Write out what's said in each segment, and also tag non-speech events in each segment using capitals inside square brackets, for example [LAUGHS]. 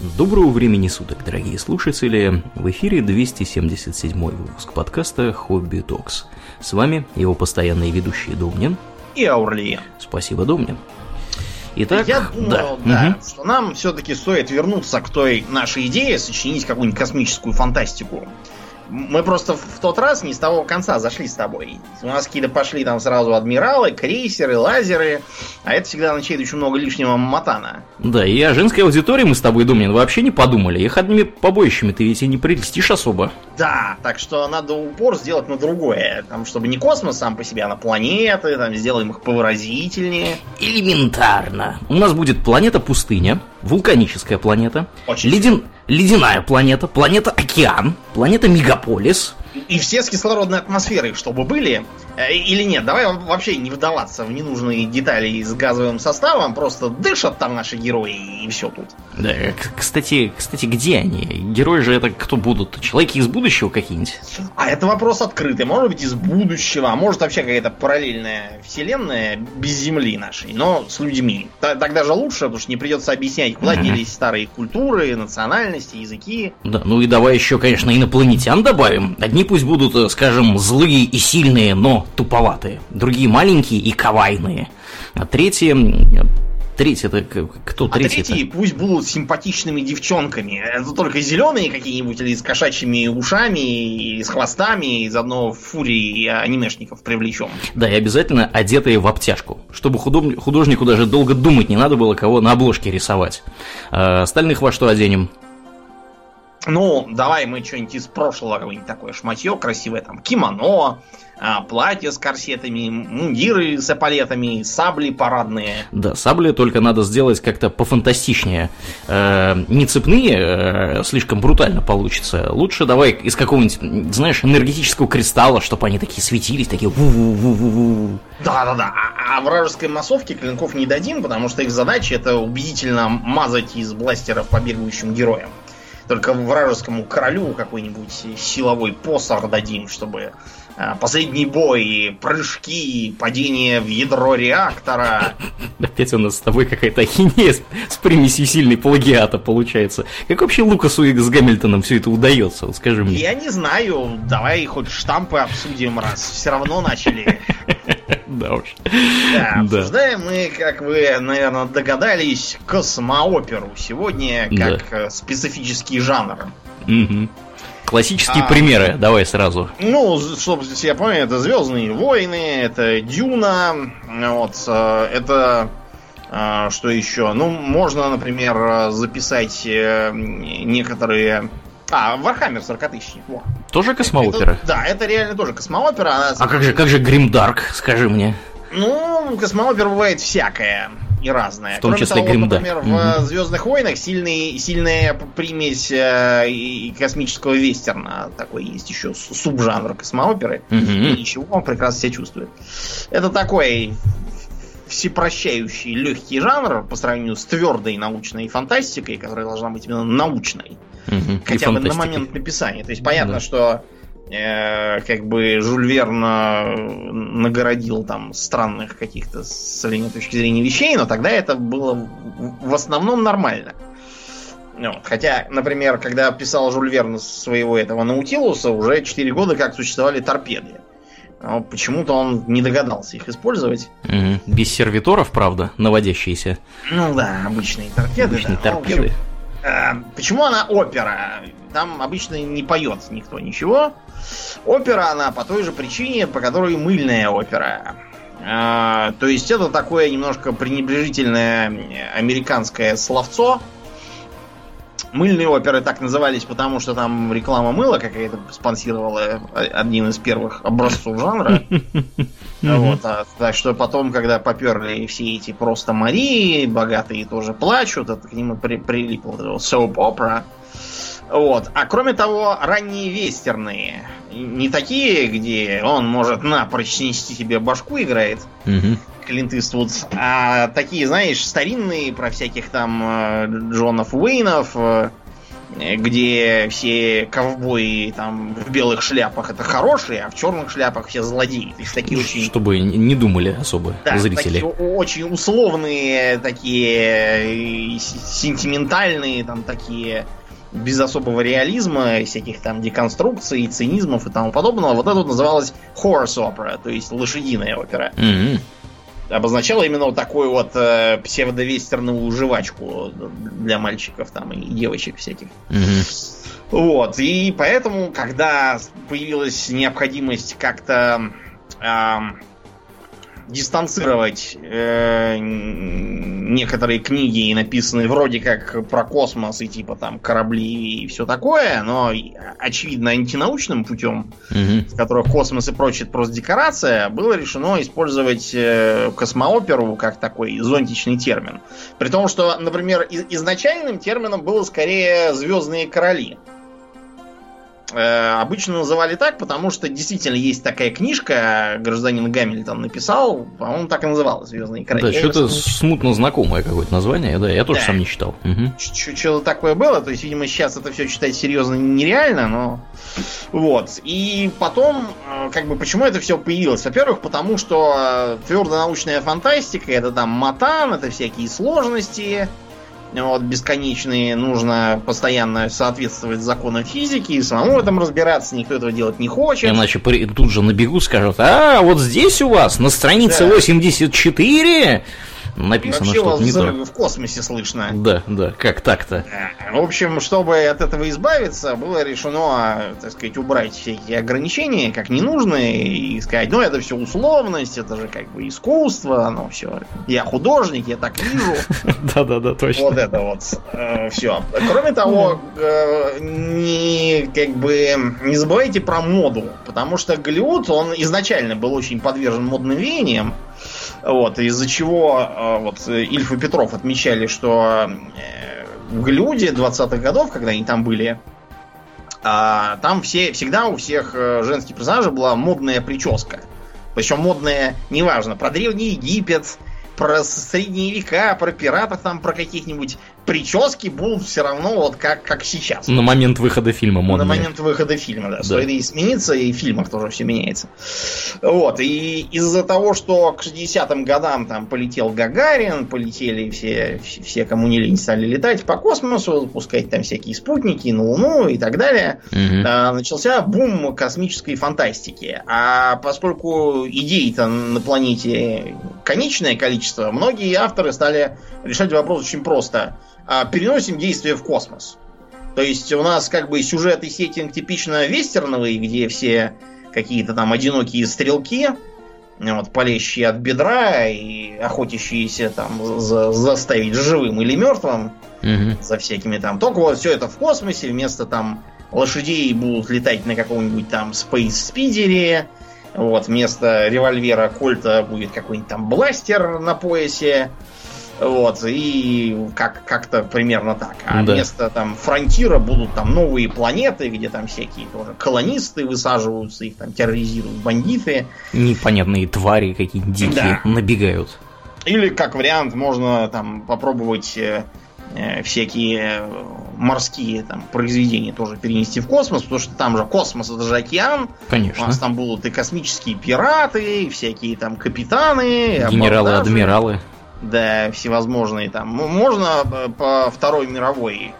Доброго времени суток, дорогие слушатели! В эфире 277 выпуск подкаста «Хобби Токс». С вами его постоянные ведущие Домнин и Аурлиен. Спасибо, Домнин. Итак, Я думаю, да, да, мгм. что нам все-таки стоит вернуться к той нашей идее сочинить какую-нибудь космическую фантастику. Мы просто в тот раз не с того конца зашли с тобой. У нас какие-то пошли там сразу адмиралы, крейсеры, лазеры, а это всегда означает очень много лишнего матана. Да, и о женской аудитории мы с тобой, Домнин, вообще не подумали. Их одними побоищами ты ведь и не прелестишь особо. Да, так что надо упор сделать на другое. Там, чтобы не космос сам по себе, а на планеты, там сделаем их повыразительнее. Элементарно. У нас будет планета-пустыня, вулканическая планета, Очень леден- ледяная планета, планета-океан, планета-мегаполис. И все с кислородной атмосферой, чтобы были. Э, Или нет, давай вообще не вдаваться в ненужные детали с газовым составом, просто дышат там наши герои и все тут. Да, к- кстати, кстати, где они? Герои же это кто будут? Человеки из будущего какие-нибудь? А это вопрос открытый. Может быть из будущего, а может вообще какая-то параллельная вселенная без Земли нашей, но с людьми. Т- Так даже лучше, потому что не придется объяснять, куда Мгм. делись старые культуры, национальности, языки. Да, ну и давай еще, конечно, инопланетян добавим. Одни пусть будут, э, скажем, злые и сильные, но туповатые. Другие маленькие и кавайные. А третьи... м, Третий это к- кто А третий? третьи пусть будут симпатичными девчонками. Это только зеленые какие-нибудь или с кошачьими ушами, и с хвостами, и заодно фурии анимешников привлечем. Да, и обязательно одетые в обтяжку, чтобы художнику даже долго думать не надо было, кого на обложке рисовать. А остальных во что оденем? Ну, давай мы что-нибудь из прошлого, какое-нибудь такое шматье красивое, там, кимоно, а, платье с корсетами, мундиры с эполетами, сабли парадные. Да, сабли только надо сделать как-то пофантастичнее. Э, не цепные, э, слишком брутально получится. Лучше давай из какого-нибудь, знаешь, энергетического кристалла, чтобы они такие светились, такие ву-ву-ву-ву-ву. Да-да-да, а, а вражеской массовке клинков не дадим, потому что их задача это убедительно мазать из бластеров по бегающим героям. Только вражескому королю какой-нибудь силовой посох дадим, чтобы а, последний бой, прыжки, падение в ядро реактора. [LAUGHS] Опять у нас с тобой какая-то ахинея с, с примесью сильной плагиата получается. Как вообще Лукасу и с Гамильтоном все это удается, вот скажи мне. Я не знаю, давай хоть штампы обсудим, раз все равно начали. Да уж. Да, Да. обсуждаем мы, как вы, наверное, догадались, космооперу сегодня как э, специфический жанр. Классические А. примеры, давай сразу. Ну, чтобы все поняли, это Звездные войны, это Дюна, вот, э, это э, что еще? Ну, можно, например, записать некоторые. А, Warhammer 40 тысячник. Во. Тоже космоопера? Это- да, это реально тоже космоопера. Она А как же, как же grimdark, скажи мне? Ну, космоопера бывает всякое и разное. В том Кроме числе того, вот, grimdark. например, Мгм. в Звездных войнах сильный, сильная примесь э, и космического вестерна. Такой есть еще субжанр космооперы. И Мгм. ничего, он прекрасно себя чувствует. Это такой всепрощающий легкий жанр по сравнению с твердой научной фантастикой, которая должна быть именно научной. И Хотя бы на момент написания. То есть понятно, Да. что э, как бы Жюль Верн э, нагородил там странных каких-то с современной точки зрения вещей, но тогда это было в- основном нормально. Ну. Хотя, например, когда писал Жюль Верн своего этого Наутилуса, уже 4 года как существовали торпеды. Но почему-то он не догадался их использовать. Мгм. Без сервиторов, правда, наводящиеся. Ну да, обычные торпеды. Обычные да. Ну, торпеды. Э, Почему она опера? Там обычно не поет никто ничего. Опера она по той же причине, по которой мыльная опера. Э, То есть это такое немножко пренебрежительное американское словцо. Мыльные оперы так назывались, потому что там реклама мыла какая-то спонсировала э, один из первых образцов жанра. [LAUGHS] Вот, а, так что потом, когда поперли все эти просто Марии, богатые тоже плачут, это к ним при, прилипло это вот soap opera. Вот. А кроме того, ранние вестерны. Не такие, где он может напрочь снести тебе башку играет, Мгм. Клинт Иствуд, а такие, знаешь, старинные про всяких там э, Джонов Уэйнов, э, где все ковбои там в белых шляпах это хорошие, а в черных шляпах все злодеи. То есть такие очень... Чтобы не думали особо Да, зрители. такие очень условные, такие э, сентиментальные, там такие без особого реализма, всяких там деконструкций, цинизмов и тому подобного. Вот это вот называлось horse opera, то есть лошадиная опера. Мгм. Обозначало именно вот такую вот э, псевдовестерную жвачку для мальчиков там и девочек всяких. Мгм. Вот, и поэтому, когда появилась необходимость как-то ам, дистанцировать э, некоторые книги, написанные вроде как про космос и типа там корабли и все такое, но очевидно антинаучным путем, Мгм. в которых космос и прочее это просто декорация, было решено использовать э, космооперу как такой зонтичный термин. При том, что, например, изначальным термином было скорее Звездные короли. Э, обычно называли так, потому что действительно есть такая книжка, гражданин Гамильтон написал, по-моему, так и называлась Звездные короли. Да, что-то смутно знакомое какое-то название, да, я тоже Да. сам не читал. Ч- Что-то такое было, то есть, видимо, сейчас это все читать серьезно нереально, но вот. И потом, э, как бы, почему это все появилось? Во-первых, потому что твердая научная фантастика, это там матан, это всякие сложности, вот, бесконечные, нужно постоянно соответствовать законам физики, и самому в этом разбираться, никто этого делать не хочет. Иначе тут же набегут, скажут, а, вот здесь у вас, на странице Да. 84 написано Вообще что-то не то. в космосе слышно. Да, да, как так-то? В общем, чтобы от этого избавиться, было решено, так сказать, убрать все эти ограничения, как ненужные, и сказать, ну, это все условность, это же как бы искусство, оно все. Я художник, я так вижу. [LAUGHS] Да-да-да, точно. Вот это вот все. Кроме того, э, не как бы не забывайте про моду, потому что Голливуд, он изначально был очень подвержен модным веяниям. Вот, из-за чего э, вот Ильф и Петров отмечали, что э, в Голливуде 20-х годов, когда они там были, а, там все, всегда у всех э, женских персонажей была модная прическа. Причем модная, неважно, про Древний Египет, про средние века, про пиратов там, про каких-нибудь прически будут все равно вот как, как сейчас. На момент выхода фильма модные. На момент выхода фильма, да. Стоит и смениться, и в фильмах тоже все меняется. Вот. И из-за того, что к 60-м годам там полетел Гагарин, полетели все, все, кому не лень, стали летать по космосу, запускать там всякие спутники на Луну и так далее, а, начался бум космической фантастики. А поскольку идей-то на планете конечное количество, многие авторы стали решать вопрос очень просто. А, Переносим действие в космос. То есть у нас как бы сюжет и сеттинг типично вестерновый, где все какие-то там одинокие стрелки, вот, палящие от бедра и охотящиеся там за- заставить живым или мертвым Мгм. за всякими там. Только вот все это в космосе, вместо там лошадей будут летать на каком-нибудь там Space Speederе, вот, вместо револьвера Кольта будет какой-нибудь там бластер на поясе, вот, и как- как-то примерно так. А Да. вместо там фронтира будут там новые планеты, где там всякие тоже колонисты высаживаются, их там терроризируют бандиты. Непонятные твари какие-нибудь дикие Да. набегают. Или, как вариант, можно там попробовать э, э, всякие морские там произведения тоже перенести в космос, потому что там же космос, это же океан. У Конечно. нас там будут и космические пираты, и всякие там капитаны, Генералы, абордажи. адмиралы. Да, всевозможные там. Можно э, по Второй мировой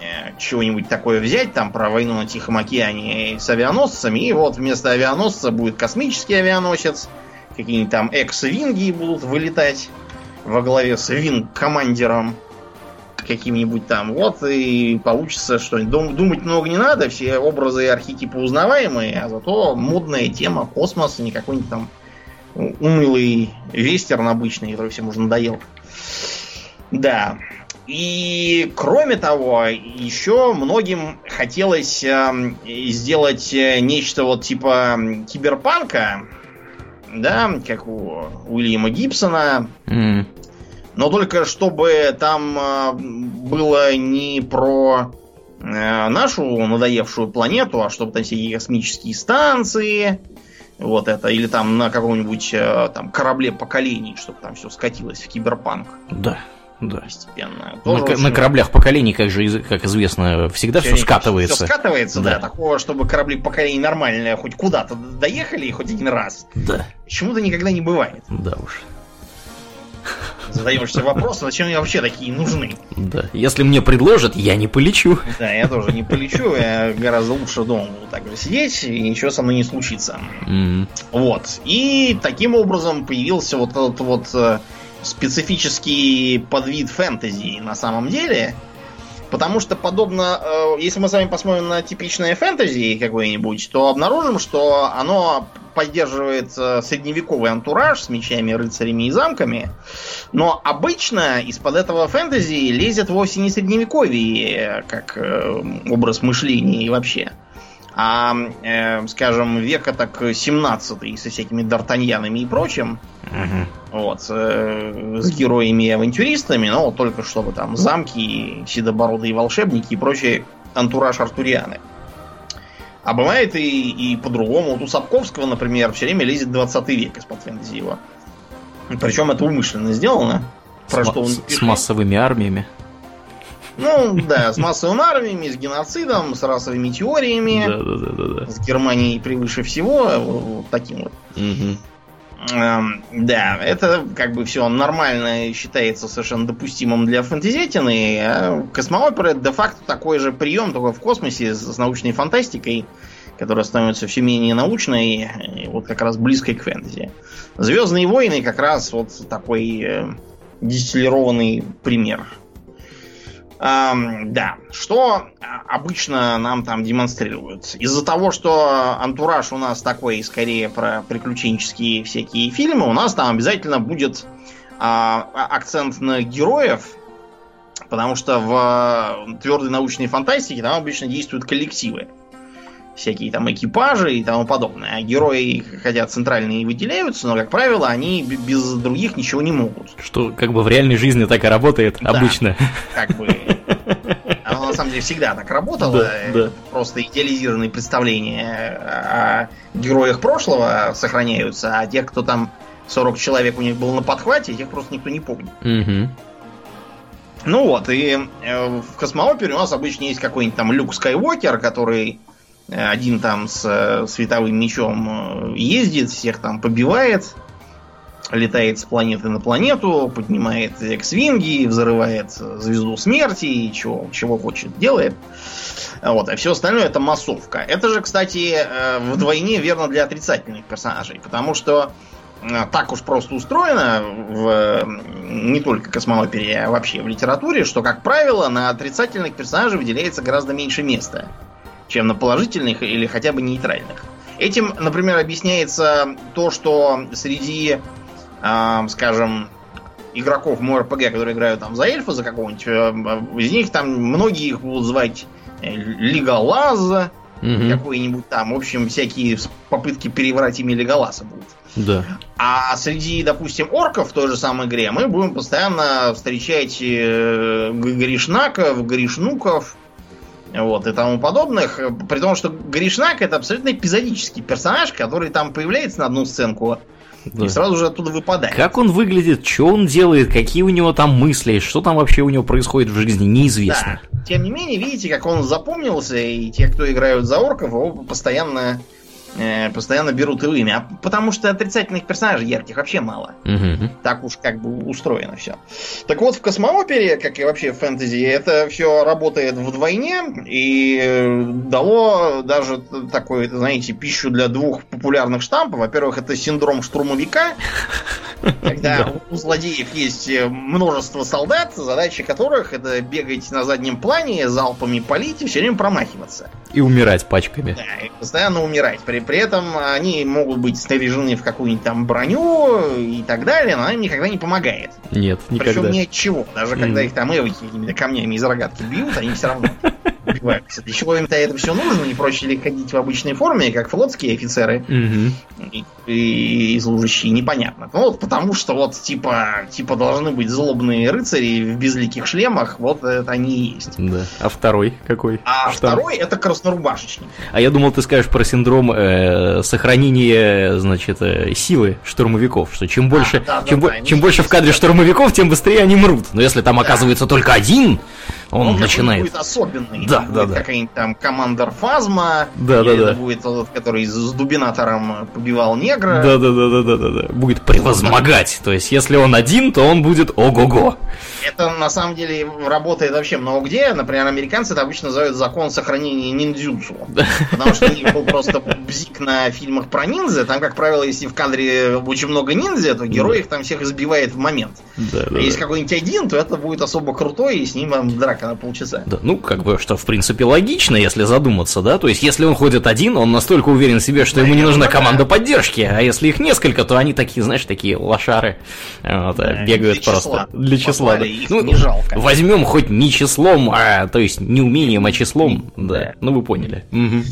э, чего-нибудь такое взять, там про войну на Тихом океане с авианосцами, и вот вместо авианосца будет космический авианосец, какие-нибудь там экс-винги будут вылетать во главе с винг-командером каким-нибудь там. Вот и получится, что дум- думать много не надо, все образы и архетипы узнаваемые, а зато модная тема космос, не какой-нибудь там унылый вестерн обычный, который всем уже надоел. Да. И кроме того, еще многим хотелось эм, сделать э, нечто вот типа киберпанка, да, как у Уильяма Гибсона, М. но только чтобы там э, было не про э, нашу надоевшую планету, а чтобы там всякие космические станции, вот это, или там на каком-нибудь э, там корабле поколений, чтобы там все скатилось в киберпанк. Да. Да. постепенно. На, Тоже ка- очень- на кораблях поколений, как же, как известно, всегда все Всё скатывается. скатывается, да. Да. Такого, чтобы корабли поколений нормальные хоть куда-то доехали, хоть один раз. Да, Почему-то никогда не бывает. да уж. Задаешься вопросом, зачем мне вообще такие нужны? Да. Если мне предложат, я не полечу. Да, я тоже не полечу, я гораздо лучше дома буду так же сидеть, и ничего со мной не случится. М, Вот. И таким образом появился вот этот вот э, специфический подвид фэнтези на самом деле. Потому что подобно, э, если мы с вами посмотрим на типичное фэнтези какое-нибудь, то обнаружим, что оно поддерживает э, средневековый антураж с мечами, рыцарями и замками. Но обычно из-под этого фэнтези лезет вовсе не средневековье, э, как э, образ мышления и вообще. А, э, скажем, века так 17 со всякими Д'Артаньянами и прочим. мгм. Вот, э, с героями и авантюристами, но вот только чтобы там замки, седобородые волшебники и прочие антураж артурианы. А бывает и, и по-другому. Вот у Сапковского, например, все время лезет 20 век из-под фэнтези его. Причем это умышленно сделано. Про с, что он с- с пишет. массовыми армиями. Ну, да, с массовыми армиями, с геноцидом, с расовыми теориями, Да, да, да, да, да. с Германией превыше всего, вот таким вот. Эм, да, это как бы все нормально считается совершенно допустимым для фэнтезетины. А космоопера это де-факто такой же прием, только в космосе с, с научной фантастикой, которая становится все менее научной, и вот как раз близкой к фэнтези. Звездные войны как раз вот такой э, дистиллированный пример. Ам, да, что а, обычно нам там демонстрируют? Из-за того, что антураж у нас такой, скорее про приключенческие всякие фильмы, у нас там обязательно будет а- акцент на героев, потому что в твердой научной фантастике там обычно действуют коллективы. Всякие там экипажи и тому подобное. А герои, хотя центральные выделяются, но, как правило, они без других ничего не могут. Что как бы в реальной жизни так и работает Да. обычно. [LAUGHS] как бы оно на самом деле всегда так работало. Да, да. Просто идеализированные представления о героях прошлого сохраняются, а тех, кто там 40 человек у них был на подхвате, тех просто никто не помнит. Мгм. Ну вот, и э, в космоопере у нас обычно есть какой-нибудь там Люк Скайуокер, который один там с э, световым мечом э, ездит, всех там побивает, летает с планеты на планету, поднимает X-винги, взрывает э, звезду смерти и чего, чего хочет делает. Вот, а все остальное это массовка. Это же, кстати, э, вдвойне верно для отрицательных персонажей, потому что э, так уж просто устроено в э, не только космоопере, а вообще в литературе, что, как правило, на отрицательных персонажей выделяется гораздо меньше места, чем на положительных или хотя бы нейтральных. Этим, например, объясняется то, что среди, э, скажем, игроков МРПГ, которые играют там за эльфа, за какого-нибудь, э, из них там многие их будут звать э, Леголаза, Мгм. какой-нибудь там, в общем, всякие попытки переврать имя Леголаса будут. Да. А среди, допустим, орков в той же самой игре мы будем постоянно встречать э, гришнаков, гришнуков, вот, и тому подобных. При том, что Гришнак это абсолютно эпизодический персонаж, который там появляется на одну сценку да. и сразу же оттуда выпадает. Как он выглядит, что он делает, какие у него там мысли, что там вообще у него происходит в жизни, неизвестно. Да. Тем не менее, видите, как он запомнился, и те, кто играют за орков, его постоянно, постоянно берут и в имя. А Потому что отрицательных персонажей ярких вообще мало. Мгм. Так уж как бы устроено все. Так вот, в космоопере, как и вообще в фэнтези, это все работает вдвойне и э, дало даже такой, знаете, пищу для двух популярных штампов. Во-первых, это синдром штурмовика, [LAUGHS] когда у злодеев есть э, множество солдат, задача которых это бегать на заднем плане, залпами палить и все время промахиваться. И умирать пачками. Да, и постоянно умирать. При, при этом они могут быть снаряжены в какую-нибудь там броню и так далее, но она им никогда не помогает. Нет, никогда. Причем ни от чего. Даже когда Мгм. их там эвоки какими-то камнями из рогатки бьют, они все равно убиваются. Для чего им-то это все нужно? Не проще ли ходить в обычной форме, как флотские офицеры, и и, и служащие, непонятно. Ну вот потому что вот типа, типа должны быть злобные рыцари в безликих шлемах, вот это они и есть. Да. А второй какой? А Штамп? второй это краснорубашечник. А я думал, ты скажешь про синдром э, сохранения, значит, э, силы штурмовиков, что чем больше, а, да, чем, да, бо- да, чем больше в кадре штурмовиков, тем быстрее они мрут. Но если там да. оказывается только один, он, он начинает. будет особенный. Да, да, да. Какая-нибудь там командор Фазма. Да, да, да. будет тот, который с дубинатором побивал негра. Да, да, да, да, да, да, да. Будет превозмогать. То есть, если он один, то он будет ого-го. Это на самом деле работает вообще много где. Например, американцы это обычно называют закон сохранения ниндзюцу. Потому что у них был просто бзик на фильмах про ниндзя. Там, как правило, если в кадре очень много ниндзя, то герой их там всех избивает в момент. Да, да, если какой-нибудь один, то это будет особо крутой, и с ним там драка на полчаса. Да, ну, как бы, что в принципе логично, если задуматься, да? То есть, если он ходит один, он настолько уверен в себе, что да, ему не нужна команда поддержки. А если их несколько, то они такие, знаешь, такие лошары. Вот, да, бегают для просто. Числа. Для числа. Да. Ну, не жалко. Возьмем хоть не числом, а то есть не умением, а числом. Да. да. Ну, вы поняли. Угу.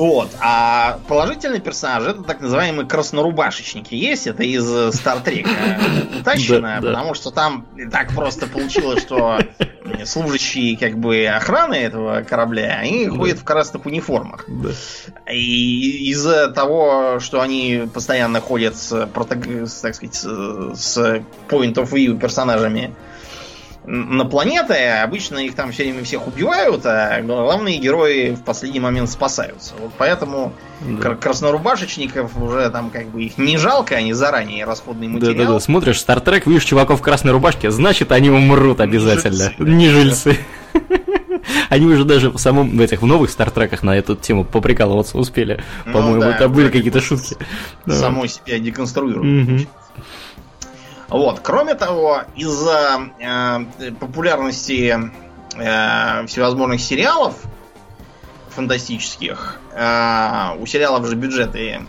Вот. А положительный персонаж это так называемые краснорубашечники. Есть это из Стартрека [LAUGHS] утащено, потому что там так просто получилось, что служащие как бы охраны этого корабля, они ходят в красных униформах. И из-за того, что они постоянно ходят с, так сказать, с point of view персонажами на планеты, обычно их там все время всех убивают, а главные герои в последний момент спасаются. Вот поэтому да. краснорубашечников уже там как бы их не жалко, они заранее расходный материал. Да-да-да, смотришь Стартрек, видишь чуваков в красной рубашке, значит они умрут обязательно. Не жильцы. [LAUGHS] Они уже даже в самом в этих в новых стартреках на эту тему поприкалываться успели. Ну, По-моему, да, это были какие-то шутки. Самой себя деконструируют. Угу. Вот. Кроме того, из-за э, популярности э, всевозможных сериалов фантастических, э, у сериалов же бюджеты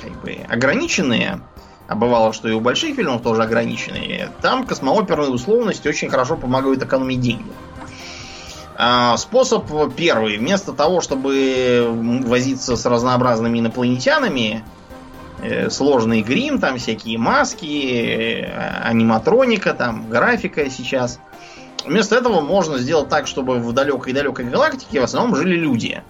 как бы ограниченные, а бывало, что и у больших фильмов тоже ограниченные, там космооперные условности очень хорошо помогают экономить деньги. Э, способ первый. Вместо того, чтобы возиться с разнообразными инопланетянами, сложный грим, там всякие маски, э, аниматроника, там графика сейчас. Вместо этого можно сделать так, чтобы в далекой-далекой галактике в основном жили люди.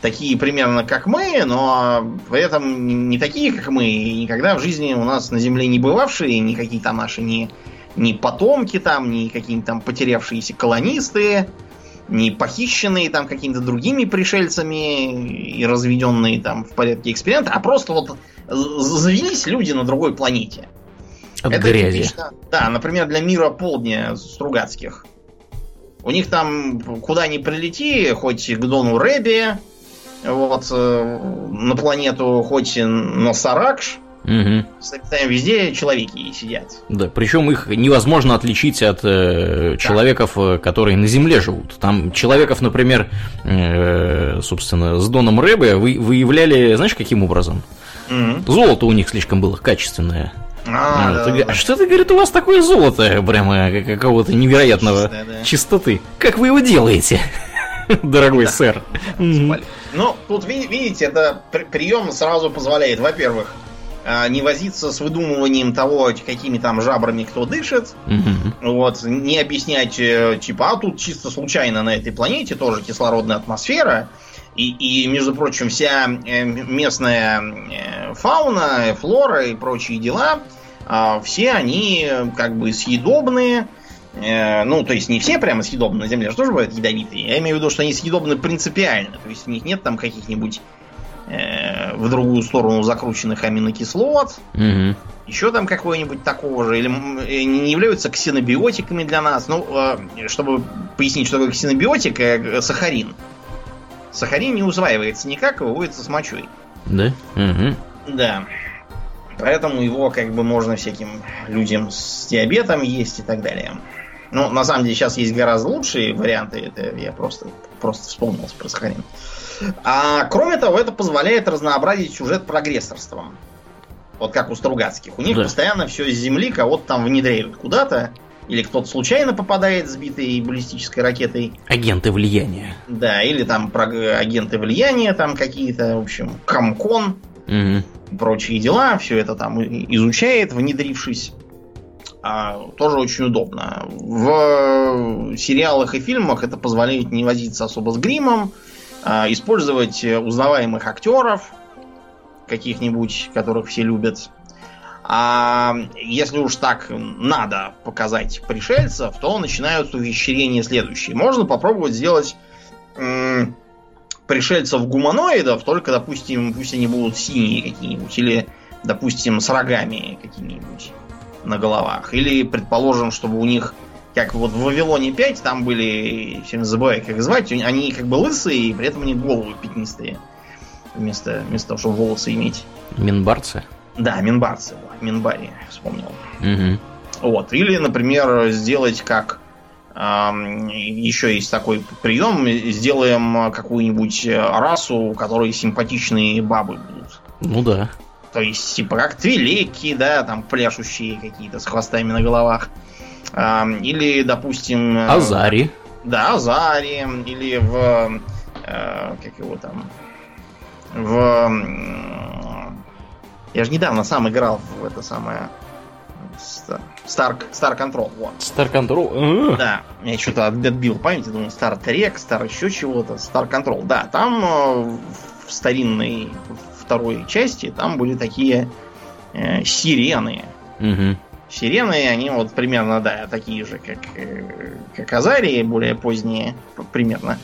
Такие примерно как мы, но при этом не такие, как мы, и никогда в жизни у нас на Земле не бывавшие, никакие там наши не, не потомки там, не какие-то там потерявшиеся колонисты, не похищенные там какими-то другими пришельцами и разведенные там в порядке эксперимента, а просто вот завелись люди на другой планете. От Это грязи. Типично, да, например, для мира полдня Стругацких. У них там куда ни прилети, хоть к Дону Рэби, вот, э, на планету, хоть на Саракш, Угу. Везде человеки сидят. Да, причем их невозможно отличить от э, человеков, да. которые на Земле живут. Там человеков, например, э, собственно, с Доном Рэбе вы, выявляли, знаешь, каким образом? Угу. Золото у них слишком было качественное. А, да, ты, да, а что ты, говорит, у вас такое золото, прямо какого-то невероятного Чистое, да. чистоты? Как вы его делаете, [LAUGHS] дорогой сэр? Ну, тут видите, это прием сразу позволяет, во-первых, а, не возиться с выдумыванием того, какими там жабрами кто дышит. Угу. Вот, не объяснять, э, типа, а тут чисто случайно на этой планете тоже кислородная атмосфера. И, и между прочим, вся э, местная э, фауна, флора и прочие дела, а, все они как бы съедобные. Ну, то есть не все прямо съедобны на Земле, же бывают ядовитые. Я имею в виду, что они съедобны принципиально. То есть у них нет там каких-нибудь э, в другую сторону закрученных аминокислот. Угу. Еще там какое-нибудь такого же. Или э, не являются ксенобиотиками для нас. Ну, э, чтобы пояснить, что такое ксенобиотик, э, сахарин. Сахарин не усваивается никак, выводится с мочой. Да? Угу. Да. Поэтому его как бы можно всяким людям с диабетом есть и так далее. Ну, на самом деле, сейчас есть гораздо лучшие варианты. Это я просто, просто вспомнил про сахарин. А кроме того, это позволяет разнообразить сюжет прогрессорством. Вот как у Стругацких. У них да. постоянно все с земли кого-то там внедряют куда-то. Или кто-то случайно попадает сбитой баллистической ракетой. Агенты влияния. Да, или там про агенты влияния там какие-то, в общем, Комкон. угу. прочие дела, все это там изучает, внедрившись. А, тоже очень удобно. В сериалах и фильмах это позволяет не возиться особо с гримом, а, использовать узнаваемых актеров, каких-нибудь, которых все любят. А если уж так надо показать пришельцев, то начинаются увещрения следующие. Можно попробовать сделать м- пришельцев гуманоидов, только, допустим, пусть они будут синие какие-нибудь, или, допустим, с рогами какими-нибудь на головах. Или, предположим, чтобы у них, как вот в Вавилоне 5, там были, всем забываю, как звать, они как бы лысые, и при этом они головы пятнистые. Вместо, вместо того, чтобы волосы иметь. Минбарцы? Да, минбарцы. Минбари, вспомнил. Угу. Вот. Или, например, сделать как еще есть такой прием, сделаем какую-нибудь расу, у которой симпатичные бабы будут. Ну да. То есть, типа, как твилеки, да, там пляшущие какие-то с хвостами на головах. Или, допустим... Э, Азари. Да, Азари. Или в... Э, как его там... В... Я же недавно сам играл в это самое... Star, Star Control, вот. Star Control? Да, я что-то отбил память, думаю, Star Trek, Star еще чего-то, Star Control. Да, там э, в старинной второй части там были такие э, сирены. Угу. Сирены, они вот примерно, да, такие же, как, э, как Азарии, более поздние, примерно.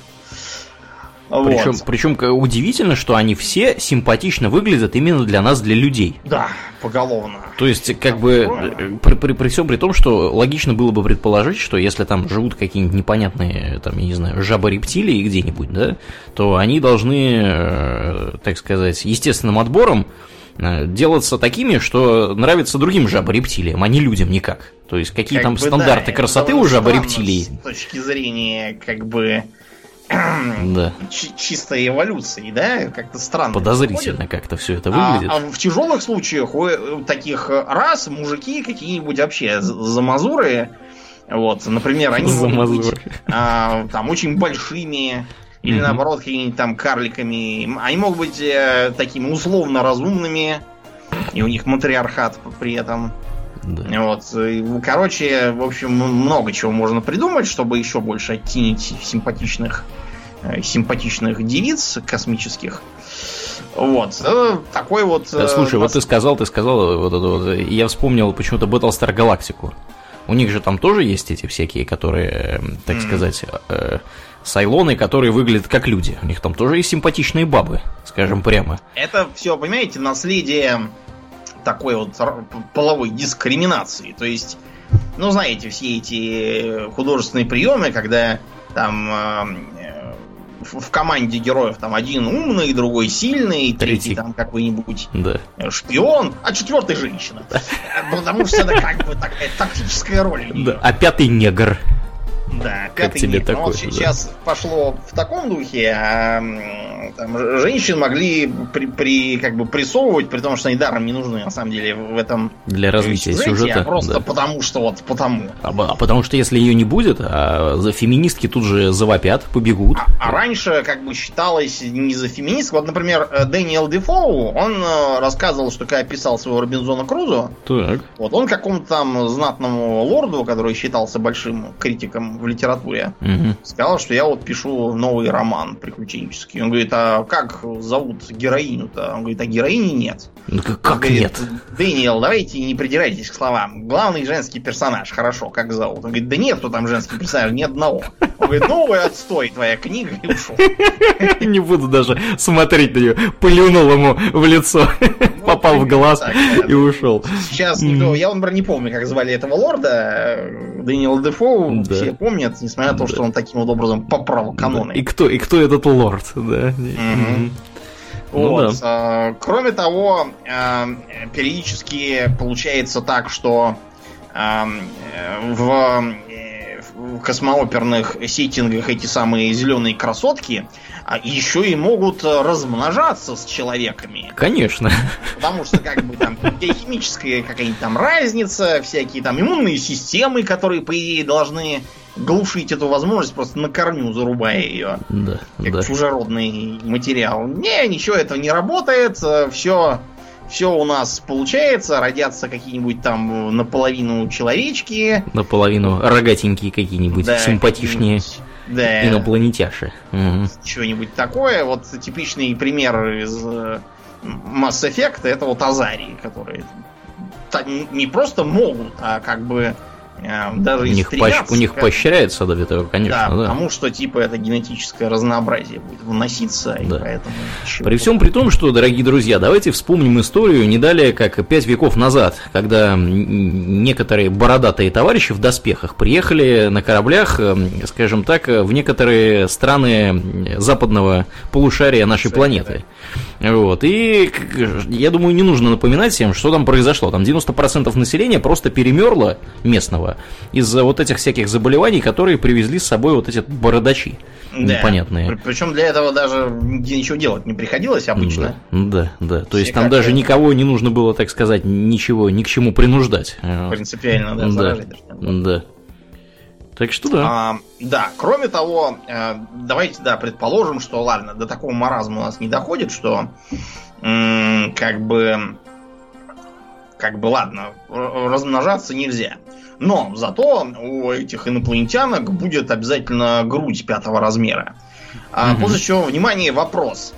Вот. причем удивительно, что они все симпатично выглядят именно для нас, для людей. Да, поголовно. То есть, как бы, при, при, при всем при том, что логично было бы предположить, что если там живут какие-нибудь непонятные, там, я не знаю, жабы-рептилии где-нибудь, да, то они должны, э, так сказать, естественным отбором э, делаться такими, что нравятся другим жабо-рептилиям, а не людям никак. То есть какие как там бы, стандарты да, красоты у жабо-рептилий. С точки зрения, как бы, да. [CLEARS THROAT] чистой эволюции, да? Как-то странно. Подозрительно как-то все это выглядит. А, а в тяжелых случаях у э, таких рас мужики какие-нибудь вообще замазуры, вот, например, они могут быть а, там очень большими, или mm наоборот какими-нибудь там карликами. Они могут быть э, такими условно разумными, и у них матриархат при этом. Да. Вот. Короче, в общем, много чего можно придумать, чтобы еще больше оттенить симпатичных Э, симпатичных девиц космических. Вот. Э, такой вот... Э, слушай, вот ты сказал, ты сказал, вот это вот, я вспомнил почему-то Battlestar Galactica. У них же там тоже есть эти всякие, которые, так mm. сказать, э, сайлоны, которые выглядят как люди. У них там тоже есть симпатичные бабы, скажем прямо. Это все, понимаете, наследие такой вот половой дискриминации. То есть, ну, знаете, все эти художественные приемы, когда там в команде героев там один умный, другой сильный, третий, третий там какой-нибудь да. шпион, а четвертый женщина. Потому что это как бы такая тактическая роль. Да. А пятый негр. Да, как тебе такое? Вот сейчас да. пошло в таком духе, а там, женщин могли при, при, как бы прессовывать, при том, что они даром не нужны, на самом деле, в этом Для развития сюжете, сюжета. А просто да. потому что вот потому. А, а потому что если ее не будет, а за феминистки тут же завопят, побегут. А, а раньше как бы считалось не за феминистку. Вот, например, э, Дэниел Дефоу, он э, рассказывал, что когда писал своего Робинзона Крузо, так. вот он какому-то там знатному лорду, который считался большим критиком в литературе, угу. сказал, что я вот пишу новый роман приключенческий. Он говорит, а как зовут героиню-то? Он говорит, а героини нет. Ну как, как говорит, нет? Дэниел, давайте не придирайтесь к словам. Главный женский персонаж, хорошо, как зовут? Он говорит, да нет, кто там женский персонаж, ни одного. Он говорит, ну отстой, твоя книга, и ушел. [LAUGHS] Не буду даже смотреть на нее. Плюнул ему в лицо, [LAUGHS] попал в глаз и ушел. Сейчас никто, я, например, не помню, как звали этого лорда, Дэниел Дефоу, все помнят помнят, несмотря на то, что он таким вот образом поправил каноны. И кто, и кто этот лорд, да? Ну, вот. да. Кроме того, а, периодически получается так, что а, в в космооперных сеттингах эти самые зеленые красотки а еще и могут размножаться с человеками. Конечно. Потому что как бы там химическая какая-нибудь там разница, всякие там иммунные системы, которые по идее должны глушить эту возможность, просто на корню зарубая ее. Да, как да. чужеродный материал. Не, ничего этого не работает. Все, все у нас получается. Родятся какие-нибудь там наполовину человечки. Наполовину рогатенькие какие-нибудь, Да, симпатичнее какие-нибудь, Да. инопланетяши. Мгм. Что-нибудь такое. Вот типичный пример из э, Mass Effect это вот Азарии, которые не просто могут, а как бы даже У и них, поощ- у них поощряется Да, конечно, да. потому что типа это генетическое разнообразие будет вноситься, и Да. поэтому... чего- При всем при том, что, дорогие друзья, давайте вспомним историю не далее, как пять веков назад, когда некоторые бородатые товарищи в доспехах приехали на кораблях, скажем так, в некоторые страны западного полушария нашей Кстати, планеты. Вот. И я думаю, не нужно напоминать всем, что там произошло. Там 90% населения просто перемерло местного из-за вот этих всяких заболеваний, которые привезли с собой вот эти бородачи Да. непонятные. Причем для этого даже ничего делать не приходилось обычно. Да, да, да. То есть Все там как даже никого не нужно было, так сказать, ничего, ни к чему принуждать. Э, Принципиально, да, Да. Да. Так что да. А, да, кроме того, э, давайте, да, предположим, что, ладно, до такого маразма у нас не доходит, что как бы, как бы, ладно, размножаться нельзя. Но зато у этих инопланетянок будет обязательно грудь пятого размера. А, Мгм. После чего, внимание, вопрос.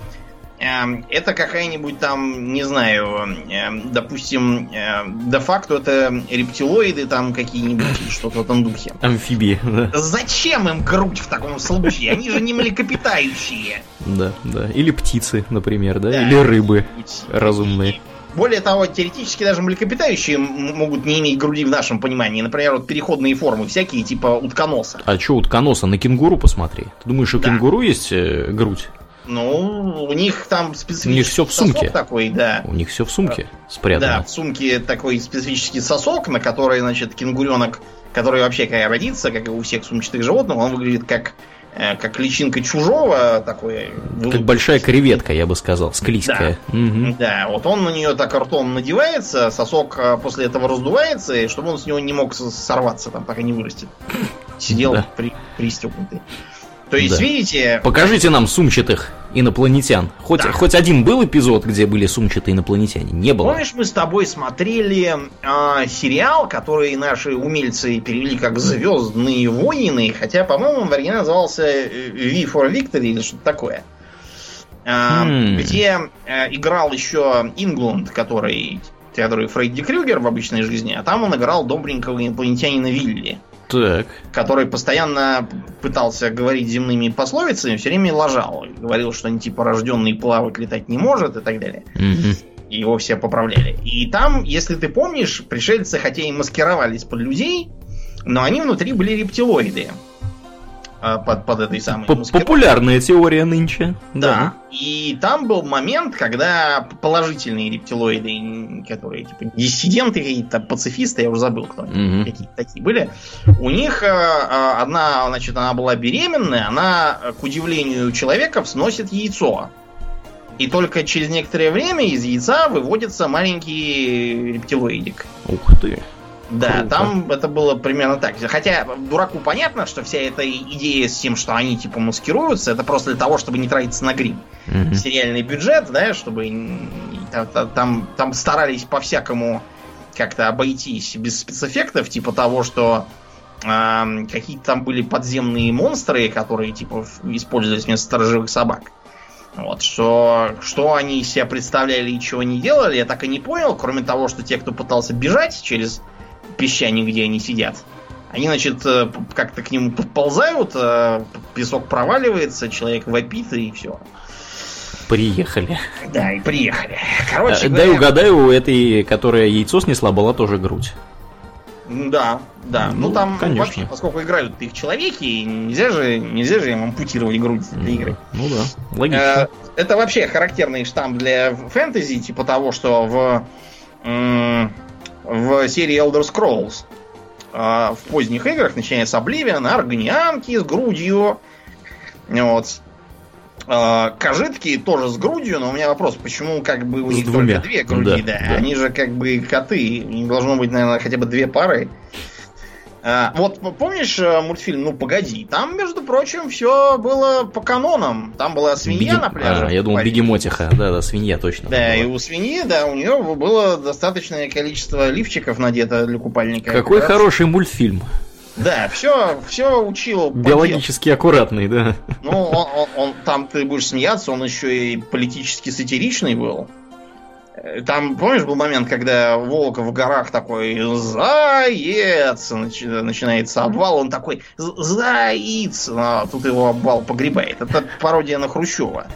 Эм, Это какая-нибудь там, не знаю, эм, допустим, эм, де-факто это рептилоиды там какие-нибудь, что-то в этом духе. Амфибии, да. Зачем им грудь в таком случае? Они же не млекопитающие. Да, да. Или птицы, например, да? Да. Или рыбы разумные. Более того, теоретически даже млекопитающие могут не иметь груди в нашем понимании. Например, вот переходные формы всякие, типа утконоса. А что, утконоса, на кенгуру посмотри. Ты думаешь, у Да. кенгуру есть э, грудь? Ну, у них там специфический У них всё в сумке. такой, да. У них все в сумке Да, спрятано. в сумке такой специфический сосок, на который, значит, кенгуренок, который вообще когда родится, как и у всех сумчатых животных, он выглядит как, как личинка чужого, такой. Как большая креветка, я бы сказал, склизкая. Мгм. Да, вот он на нее так ртом надевается, сосок э, после этого раздувается, и чтобы он с него не мог сорваться, там, пока не вырастет. Сидел Да. при, пристегнутый. То есть, Да. видите, Покажите нам сумчатых инопланетян. Хоть, Да. хоть один был эпизод, где были сумчатые инопланетяне? Не было. помнишь, мы с тобой смотрели э, сериал, который наши умельцы перевели как Звездные войны, хотя, по-моему, в оригинале назывался э, V for Victory или что-то такое. Э. Где э, играл еще Ингланд, который, который Фредди Крюгер в обычной жизни, а там он играл добренького инопланетянина Вилли. Так. который постоянно пытался говорить земными пословицами, все время лажал. Говорил, что он типа рожденный плавать, летать не может и так далее. Мгм. И его все поправляли. И там, если ты помнишь, пришельцы хотя и маскировались под людей, но они внутри были рептилоиды. А, Под, под этой самой маскировкой. Популярная теория нынче. Да. И там был момент, когда положительные рептилоиды, которые типа диссиденты какие-то, пацифисты, я уже забыл, кто они, Мгм. какие-то такие были, у них э, э, одна, значит, она была беременная, она, э, к удивлению человеков, сносит яйцо. И только через некоторое время из яйца выводится маленький рептилоидик. Ух ты. Да, Круто. там это было примерно так. Хотя дураку понятно, что вся эта идея с тем, что они типа маскируются, это просто для того, чтобы не тратиться на грим. Мгм. Сериальный бюджет, да, чтобы там, там старались по-всякому как-то обойтись без спецэффектов, типа того, что ам, какие-то там были подземные монстры, которые типа использовались вместо сторожевых собак. Вот, что, что они из себя представляли и чего они делали, я так и не понял, кроме того, что те, кто пытался бежать через песчаник, где они сидят, они, значит, э, как-то к нему подползают, э, песок проваливается, человек вопит и все. Приехали. Да, и приехали. Короче Дай говоря, угадаю, у этой, которая яйцо снесла, была тоже грудь. Да, да. Ну, Ну, там конечно. вообще, поскольку играют их человеки, нельзя же, нельзя же им ампутировать грудь для игры. Ну да, логично. Это вообще характерный штамп для фэнтези, типа того, что в, в серии Elder Scrolls э, в поздних играх, начиная с Oblivion, аргнианки с грудью, вот. Э, Кожитки тоже с грудью, но у меня вопрос, почему как бы у них только две груди, Да, да, да. Они же как бы коты, них должно быть, наверное, хотя бы две пары. А, вот помнишь э, мультфильм «Ну погоди»? Там, между прочим, все было по канонам. Там была свинья Бегем- на пляже. А, я думал, бегемотиха. Да, да, свинья точно. Да, и у свиньи, да, у нее было достаточное количество лифчиков надето для купальника. Какой Как раз- хороший мультфильм. Да, все, все учил. Биологически аккуратный, да. Ну, он, он- он- там ты будешь смеяться, он еще и политически сатиричный был. Там, помнишь, был момент, когда волк в горах такой «Заяц!» начи- Начинается обвал, он такой «З- «Заиц!» А тут его обвал погребает. Это пародия на Хрущева.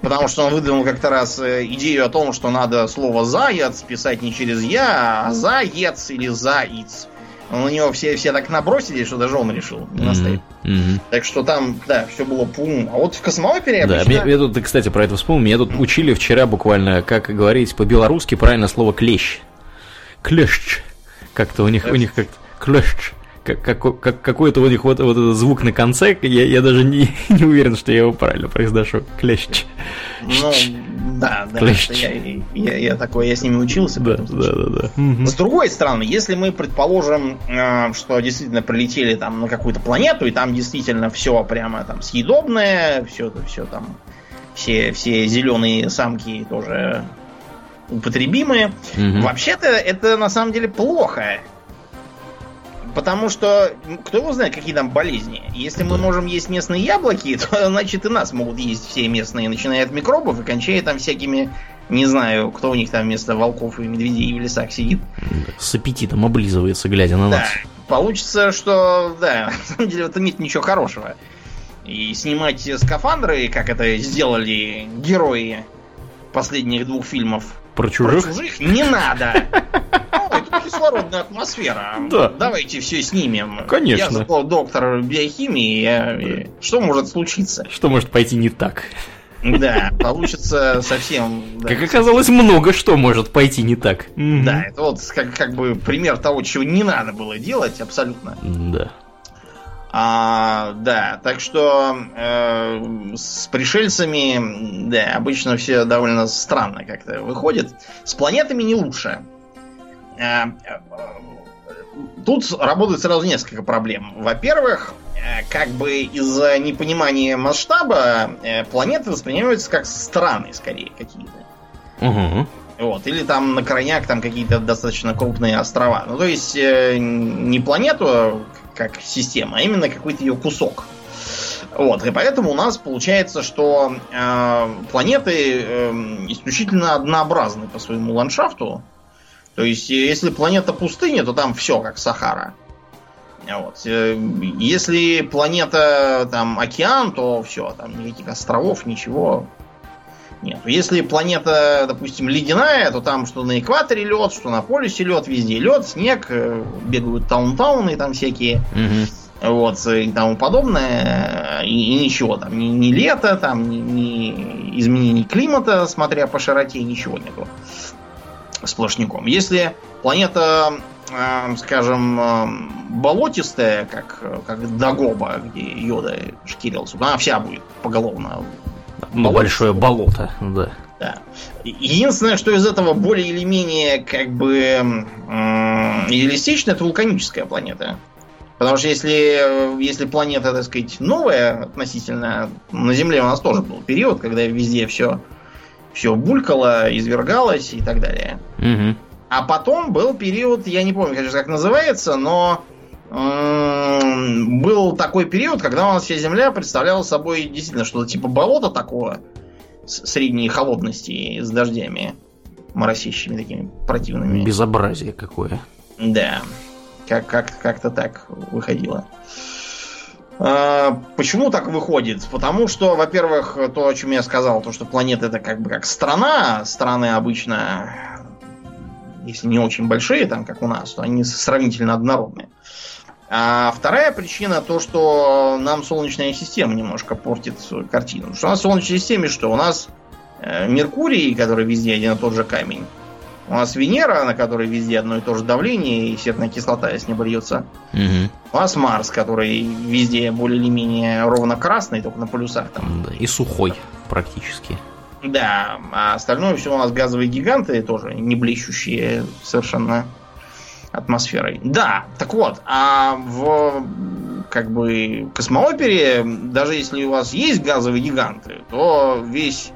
Потому что он выдвинул как-то раз э, идею о том, что надо слово «заяц» писать не через «я», а «заец» или «заиц». Но на него все, все так набросили, что даже он решил не настоять. Мгм. Так что там, да, все было по уму. А вот в космоопере Да, обычно... мне, мне тут, кстати, про это вспомнил. Меня тут учили вчера буквально, как говорить по-белорусски правильно слово клещ. Клещ. Как-то у них, у них как клещ. Как, как- как- какой-то у них вот, вот этот звук на конце, я, я даже не, [LAUGHS] не уверен, что я его правильно произношу. Клещ. Ну, да, да. Клещ. Я, я, я такой, я с ними учился. Да, да, да, да. Мгм. С другой стороны, если мы предположим, э, что действительно прилетели там на какую-то планету, и там действительно все прямо там съедобное, все, все там, все, все зеленые самки тоже употребимые. Мгм. Вообще-то это на самом деле плохо. Потому что кто его знает, какие там болезни. Если мы можем есть местные яблоки, [LAUGHS] то значит и нас могут есть все местные, начиная от микробов и кончая там всякими, не знаю, кто у них там вместо волков и медведей в лесах сидит. С аппетитом облизывается, глядя на Да. нас. Получится, что, да, [LAUGHS] на самом деле в этом нет ничего хорошего. И снимать скафандры, как это сделали герои последних двух фильмов Про про чужих? чужих не надо. Ой, тут кислородная атмосфера. Да. Давайте все снимем. Конечно. Я доктор биохимии. Что может случиться? Что может пойти не так? Да, получится совсем... да, Как оказалось, много что может пойти не так. Да, это вот как, как бы пример того, чего не надо было делать абсолютно. Да. А, да, так что э, с пришельцами, да, обычно все довольно странно как-то выходит. С планетами не лучше. Э, э, Тут работает сразу несколько проблем. Во-первых, э, как бы из-за непонимания масштаба э, планеты воспринимаются как страны, скорее, какие-то. Угу. Вот, или там на крайняк там какие-то достаточно крупные острова. Ну, то есть не планету как система, а именно какой-то ее кусок. Вот, и поэтому у нас получается, что э, планеты э, исключительно однообразны по своему ландшафту. То есть, э, если планета пустыня, то там все как Сахара. Вот. э, Если планета там океан, то все, там никаких островов, ничего. Нет. Если планета, допустим, ледяная, то там что на экваторе лед, что на полюсе лед, везде лед, снег, э, бегают таунтауны там всякие, Угу. вот, и тому подобное, и, и ничего там, ни, ни лето, там, ни, ни изменений климата, смотря по широте, ничего нету сплошняком. Если планета, э, скажем, э, болотистая, как, как Дагоба, где Йода шкирился, она вся будет поголовно Ну, Болото. большое болото, да. да. Единственное, что из этого более или менее как бы реалистично, это вулканическая планета. Потому что если, если планета, так сказать, новая относительно, на Земле у нас тоже был период, когда везде все, все булькало, извергалось и так далее. Угу. А потом был период, я не помню, конечно, как называется, но был такой период, когда у нас вся Земля представляла собой действительно что-то типа болота такого средней холодности с дождями моросящими такими противными. Безобразие какое. Да, как, как, как-то так выходило. А, Почему так выходит? Потому что, во-первых, то, о чем я сказал, то, что планета это как бы как страна, страны обычно, если не очень большие, там, как у нас, то они сравнительно однородные. А вторая причина то, что нам Солнечная система немножко портит картину. Что у нас в Солнечной системе что? У нас э, Меркурий, который везде один и тот же камень. У нас Венера, на которой везде одно и то же давление, и серная кислота с неба льется. Угу. У нас Марс, который везде более или менее ровно красный, только на полюсах там. Да, и сухой практически. Да, а остальное все у нас газовые гиганты тоже не блещущие совершенно. Атмосферой. Да, так вот, а в как бы космоопере, даже если у вас есть газовые гиганты, то весь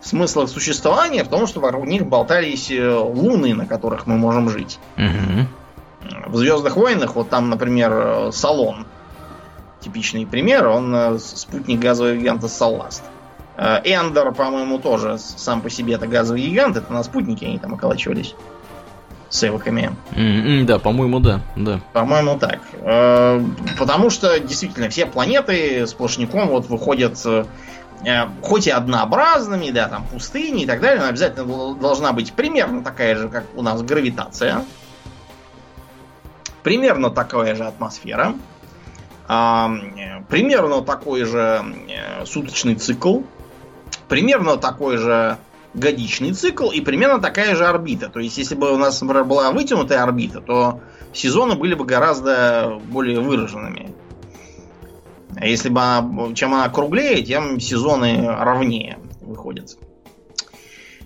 смысл их существования в том, что вокруг них болтались э, луны, на которых мы можем жить. Угу. В Звездных войнах, вот там, например, э, Салон, типичный пример, он э, спутник газового гиганта Салласт. Эндер, по-моему, тоже сам по себе это газовый гигант, это на спутнике они там околачивались с эвоками. Mm-hmm, да, по-моему, да, да. По-моему, так. Потому что действительно все планеты сплошняком вот выходят Э, хоть и однообразными, да, там пустыни и так далее, но обязательно должна быть примерно такая же, как у нас гравитация. Примерно такая же атмосфера. А, примерно такой же э, суточный цикл. Примерно такой же годичный цикл и примерно такая же орбита. То есть, если бы у нас, например, была вытянутая орбита, то сезоны были бы гораздо более выраженными. А если бы она, чем она круглее, тем сезоны ровнее выходят.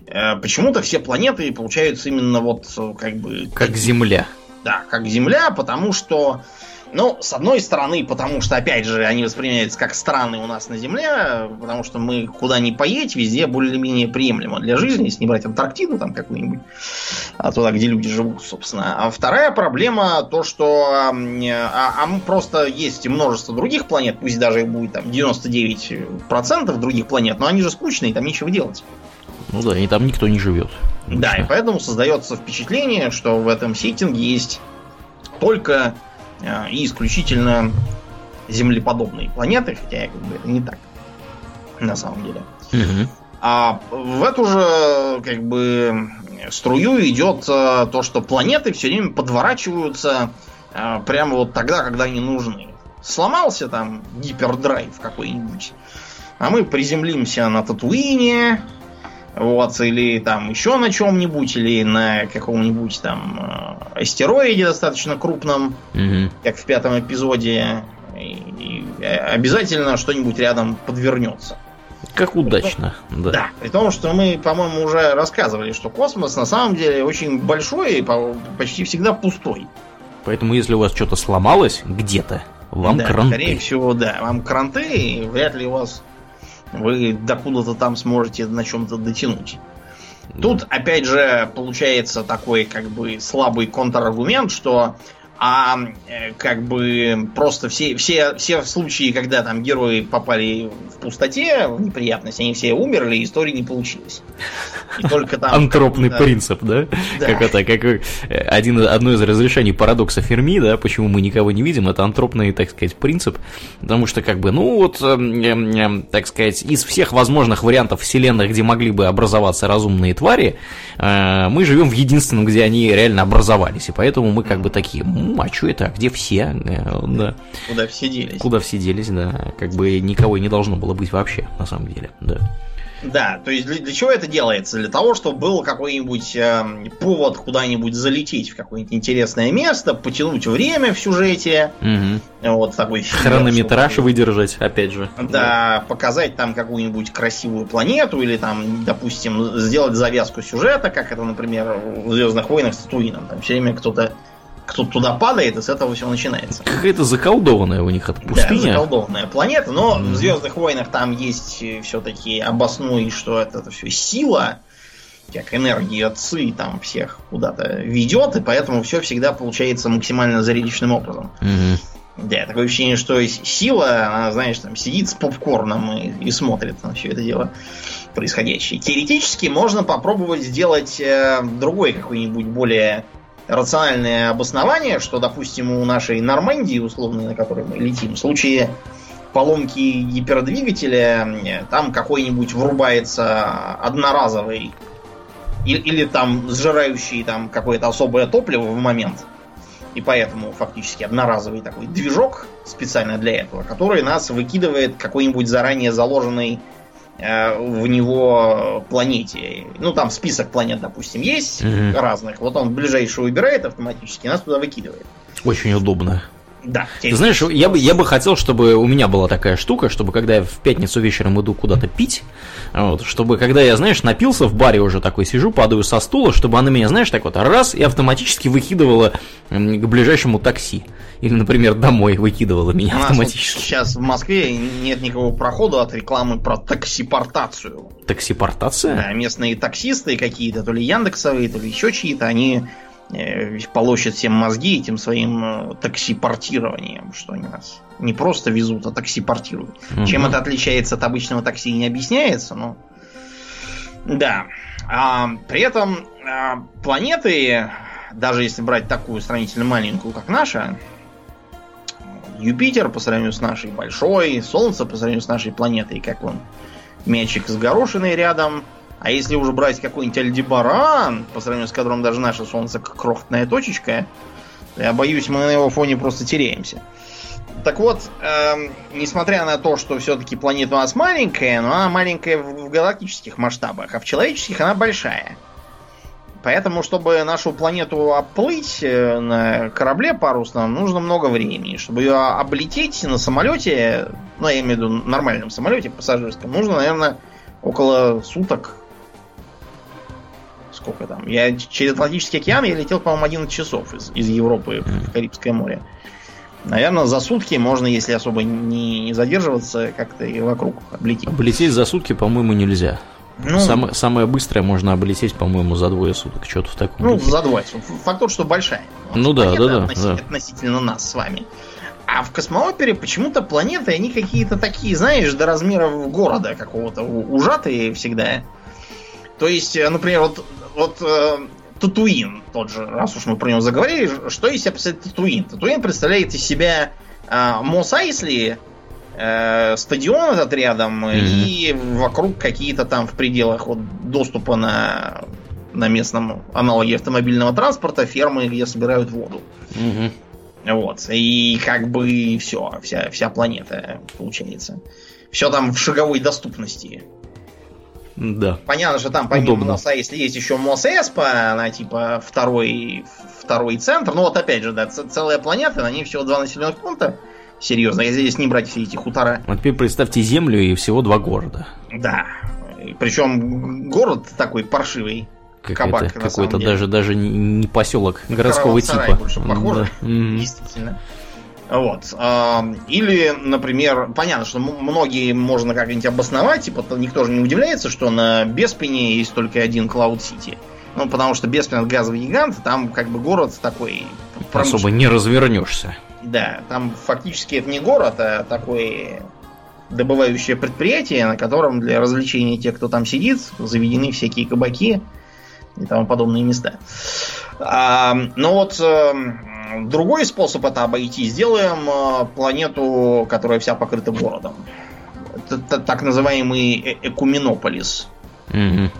Э, почему-то все планеты получаются именно вот как бы... Как Земля. Да, как Земля, потому что ну, с одной стороны, потому что, опять же, они воспринимаются как страны у нас на Земле, потому что мы куда ни поедь, везде более-менее приемлемо для жизни, если не брать Антарктиду там какую-нибудь, а туда, где люди живут, собственно. А вторая проблема то, что а, а просто есть множество других планет, пусть даже их будет там 99% других планет, но они же скучные, там нечего делать. Ну да, и там никто не живет. Да, и поэтому создается впечатление, что в этом сеттинге есть только и исключительно землеподобные планеты, хотя как бы это не так на самом деле. Угу. А в эту же как бы струю идет э, то, что планеты все время подворачиваются э, прямо вот тогда, когда они нужны. Сломался там гипердрайв какой-нибудь, а мы приземлимся на Татуине, вот, или там еще на чем-нибудь, или на каком-нибудь там э, астероиде достаточно крупном, угу. как в пятом эпизоде. И, и обязательно что-нибудь рядом подвернется. Как удачно, том, да. Да, при том, что мы, по-моему, уже рассказывали, что космос на самом деле очень большой и почти всегда пустой. Поэтому, если у вас что-то сломалось где-то, вам да, кранты. Скорее всего, да, вам кранты, и вряд ли у вас вы докуда-то там сможете на чем-то дотянуть. Тут, опять же, получается такой как бы слабый контраргумент, что а э, как бы просто все, все, все случаи, когда там герои попали в пустоте, в неприятность, они все умерли, истории не получилось. И только там... Антропный принцип, да? да? Как это, как э, один, одно из разрешений парадокса Ферми, да, почему мы никого не видим, это антропный, так сказать, принцип, потому что, как бы, ну вот, э, так сказать, из всех возможных вариантов вселенных, где могли бы образоваться разумные твари, мы живем в единственном, где они реально образовались, и поэтому мы как бы такие, а что это, а где все? Э, да. Куда все делись? Куда все делись, да. Как бы никого и не должно было быть вообще, на самом деле, да. Да, то есть для, для чего это делается? Для того, чтобы был какой-нибудь э, повод куда-нибудь залететь в какое-нибудь интересное место, потянуть время в сюжете. Угу. Вот такой фильм. Хронометраж чтобы... выдержать, опять же. Да, да, показать там какую-нибудь красивую планету, или там, допустим, сделать завязку сюжета, как это, например, в Звездных войнах с Татуином. Там все время кто-то кто-то туда падает, и с этого все начинается. Какая-то заколдованная у них от пустыня. Да, заколдованная планета, но mm. в Звездных войнах там есть э, все-таки обоснуй, что это, это все сила, как энергия ЦИ там всех куда-то ведет, и поэтому все всегда получается максимально зарядичным образом. Mm-hmm. Да, такое ощущение, что сила, она, знаешь, там сидит с попкорном и, и смотрит на все это дело происходящее. Теоретически можно попробовать сделать э, другой какой-нибудь более рациональное обоснование, что, допустим, у нашей Нормандии, условно, на которой мы летим, в случае поломки гипердвигателя, там какой-нибудь врубается одноразовый или, или там сжирающий там какое-то особое топливо в момент. И поэтому фактически одноразовый такой движок специально для этого, который нас выкидывает какой-нибудь заранее заложенный в него планете. Ну, там список планет, допустим, есть угу. разных. Вот он ближайшую выбирает автоматически, нас туда выкидывает. Очень удобно. Да. Ты знаешь, я бы, я бы хотел, чтобы у меня была такая штука, чтобы когда я в пятницу вечером иду куда-то пить, вот, чтобы когда я, знаешь, напился в баре уже такой сижу, падаю со стула, чтобы она меня, знаешь, так вот раз и автоматически выкидывала к ближайшему такси. Или, например, домой выкидывала меня У автоматически. вот сейчас в Москве нет никакого прохода от рекламы про таксипортацию. Таксипортация? Да, местные таксисты какие-то, то ли Яндексовые, то ли еще чьи-то, они э, полощут всем мозги этим своим э, таксипортированием, что они нас не просто везут, а таксипортируют. Мгм. Чем это отличается от обычного такси, не объясняется, но... Да. А, при этом а, планеты, даже если брать такую сравнительно маленькую, как наша, Юпитер по сравнению с нашей большой, Солнце по сравнению с нашей планетой, как он, мячик с горошиной рядом. А если уже брать какой-нибудь Альдебаран, по сравнению с которым даже наше Солнце как крохотная точечка, то я боюсь, мы на его фоне просто теряемся. Так вот, эм, несмотря на то, что все-таки планета у нас маленькая, но она маленькая в галактических масштабах, а в человеческих она большая. Поэтому, чтобы нашу планету оплыть э, на корабле парусном, нужно много времени. Чтобы ее облететь на самолете, ну, я имею в виду нормальном самолете пассажирском, нужно, наверное, около суток. Сколько там? Я через Атлантический океан я летел, по-моему, 11 часов из, из Европы в Карибское море. Наверное, за сутки можно, если особо не задерживаться, как-то и вокруг облететь. Облететь за сутки, по-моему, нельзя. Ну, Самое, самое быстрое можно облететь, по-моему, за двое суток. Что-то в таком. Ну, духе. за два. Факт тот, что большая. Ну да, да, да, относи- да. Относительно нас с вами. А в космоопере почему-то планеты, они какие-то такие, знаешь, до размеров города какого-то ужатые всегда. То есть, э, например, вот, вот э, Татуин, тот же, раз уж мы про него заговорили, что из себя представляет Татуин? Татуин представляет из себя э, Мос Айсли, э, стадион этот рядом, и вокруг какие-то там в пределах вот, доступа на, на местном аналоге автомобильного транспорта фермы, где собирают воду. Мгм. Вот. И как бы все, вся, вся планета получается. Все там в шаговой доступности. Да. Понятно, что там помимо Удобно. МОСа, если есть еще МОС Эспа, она типа второй, второй центр. Ну вот опять же, да, целая планета, на ней всего два населенных пункта. Серьезно, если здесь не брать все эти хутора. А теперь представьте Землю и всего два города. Да. Причем город такой паршивый. Как Кабак, это, на какой-то даже, даже не, поселок городского Караван-сарай типа. больше похоже. Да. Действительно. Вот. Ам, Или, например, понятно, что многие можно как-нибудь обосновать, типа то никто же не удивляется, что на Беспине есть только один Клауд Сити. Ну, потому что Беспин это газовый гигант, там как бы город такой. Особо не развернешься. Да, там фактически это не город, а такое добывающее предприятие, на котором для развлечения тех, кто там сидит, заведены всякие кабаки и тому подобные места. А, но вот эм, другой способ это обойти. Сделаем э, планету, которая вся покрыта городом. Это так называемый э- Экуминополис. Мгм.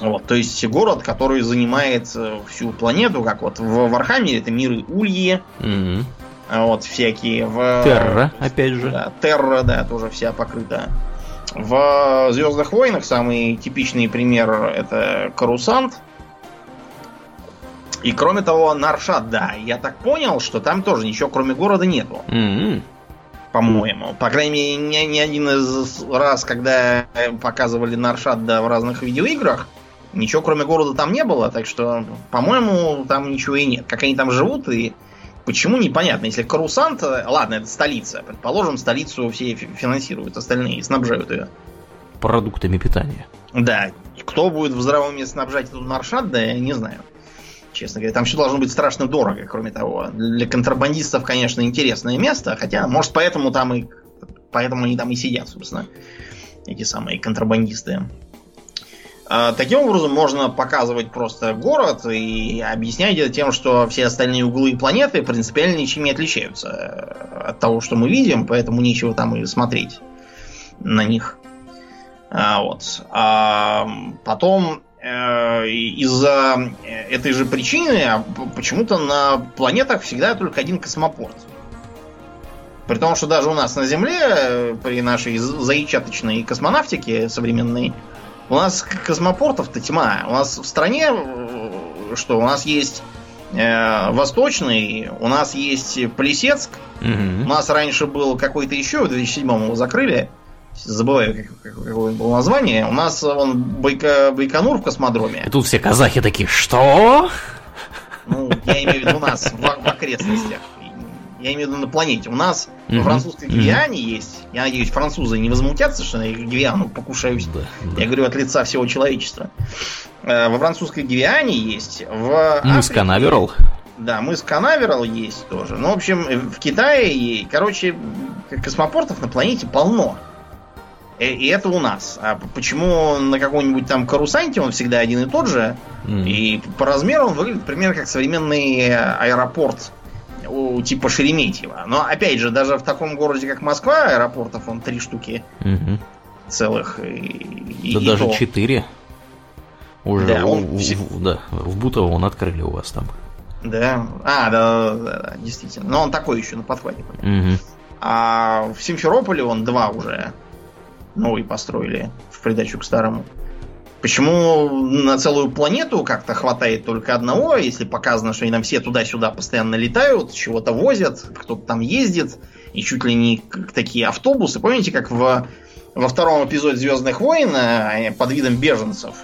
Вот, то есть город, который занимает э, всю планету, как вот в Вархаммере это миры Ульи, Мгм. А вот всякие в... Терра, опять же. Да, Терра, да, тоже вся покрыта. В Звездных войнах самый типичный пример это Корусант. И кроме того, Нар-Шаддаа, я так понял, что там тоже ничего кроме города нету, Мгм. по-моему. По крайней мере, ни, ни один из раз, когда показывали Наршат да, в разных видеоиграх, ничего кроме города там не было, так что, по-моему, там ничего и нет. Как они там живут и почему, непонятно. Если Карусант, э, ладно, это столица, предположим, столицу все фи- финансируют, остальные снабжают ее. Продуктами питания. Да, кто будет в здравом уме снабжать эту Наршат, да я не знаю. Честно говоря, там все должно быть страшно дорого, кроме того. Для контрабандистов, конечно, интересное место, хотя, может, поэтому там и поэтому они там и сидят, собственно, эти самые контрабандисты. А, Таким образом, можно показывать просто город и объяснять это тем, что все остальные углы планеты принципиально ничем не отличаются э, от того, что мы видим, поэтому нечего там и смотреть на них. А, вот. А, потом э, из-за этой же причины а, почему-то на планетах всегда только один космопорт. При том, что даже у нас на Земле, э, при нашей заичаточной космонавтике современной, у нас космопортов-то тьма. У нас в стране, э, что у нас есть э, Восточный, у нас есть Плесецк, Мгм. у нас раньше был какой-то еще, в 2007 его закрыли, забываю, как- как- какое было название, у нас он Байка- Байконур в космодроме, И тут все казахи такие, что? ну, я имею в виду у нас в, в окрестностях, я имею в виду на планете, у нас Мгм. во французской. Гвиане есть, я надеюсь, французы не возмутятся, что я Гвиану покушаюсь, Да, да. я говорю от лица всего человечества. Э, Во французской Гвиане есть, в Мыс Африке- Канаверал. Да, мыс Канаверал есть тоже. Ну, в общем, в Китае, короче, космопортов на планете полно. И, и это у нас. А почему на каком-нибудь там Карусанте он всегда один и тот же? М. И по размеру он выглядит примерно как современный э, аэропорт у типа Шереметьево. Но опять же, даже в таком городе, как Москва, аэропортов он три штуки Мгм. целых. И, Да и даже то. четыре. Уже Да, в- он в, в- да, в Бутово он открыли у вас там. Да. А, да, да, да, действительно. Но он такой еще на подхвате. Мгм. А в Симферополе он два уже новый построили в придачу к старому. Почему на целую планету как-то хватает только одного, если показано, что они там все туда-сюда постоянно летают, чего-то возят, кто-то там ездит, и чуть ли не такие автобусы. Помните, как в, во втором эпизоде Звездных войн э, под видом беженцев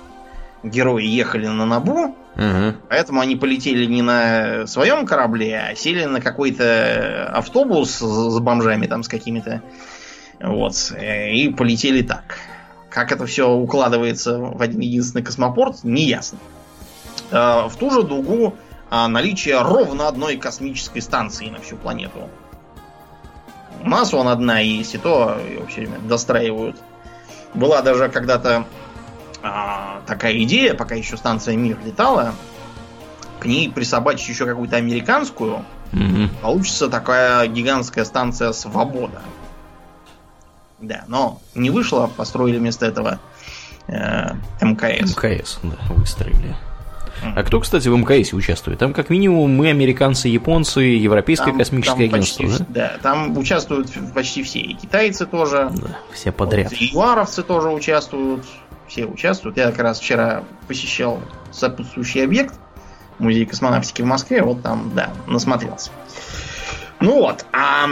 герои ехали на Набу, Мгм. Поэтому они полетели не на своем корабле, а сели на какой-то автобус с с бомжами там с какими-то. Вот. э, И полетели так. Как это все укладывается в один единственный космопорт, не ясно. Э, В ту же дугу а, наличие ровно одной космической станции на всю планету. У нас он одна есть, и то ее все время достраивают. Была даже когда-то а, такая идея, пока еще станция Мир летала, к ней присобачить еще какую-то американскую, Мгм. получится такая гигантская станция Свобода. Да, но не вышло, построили вместо этого э, МКС. МКС, да, выстроили. А кто, кстати, в МКС участвует? Там как минимум мы, американцы, японцы, Европейское Там- космическое там агентство, почти, да? да? там участвуют почти все. И китайцы тоже. Да, все подряд. Вот, и юаровцы тоже участвуют. Все участвуют. Я как раз вчера посещал сопутствующий объект, музей космонавтики в Москве, вот там, да, насмотрелся. Ну вот, а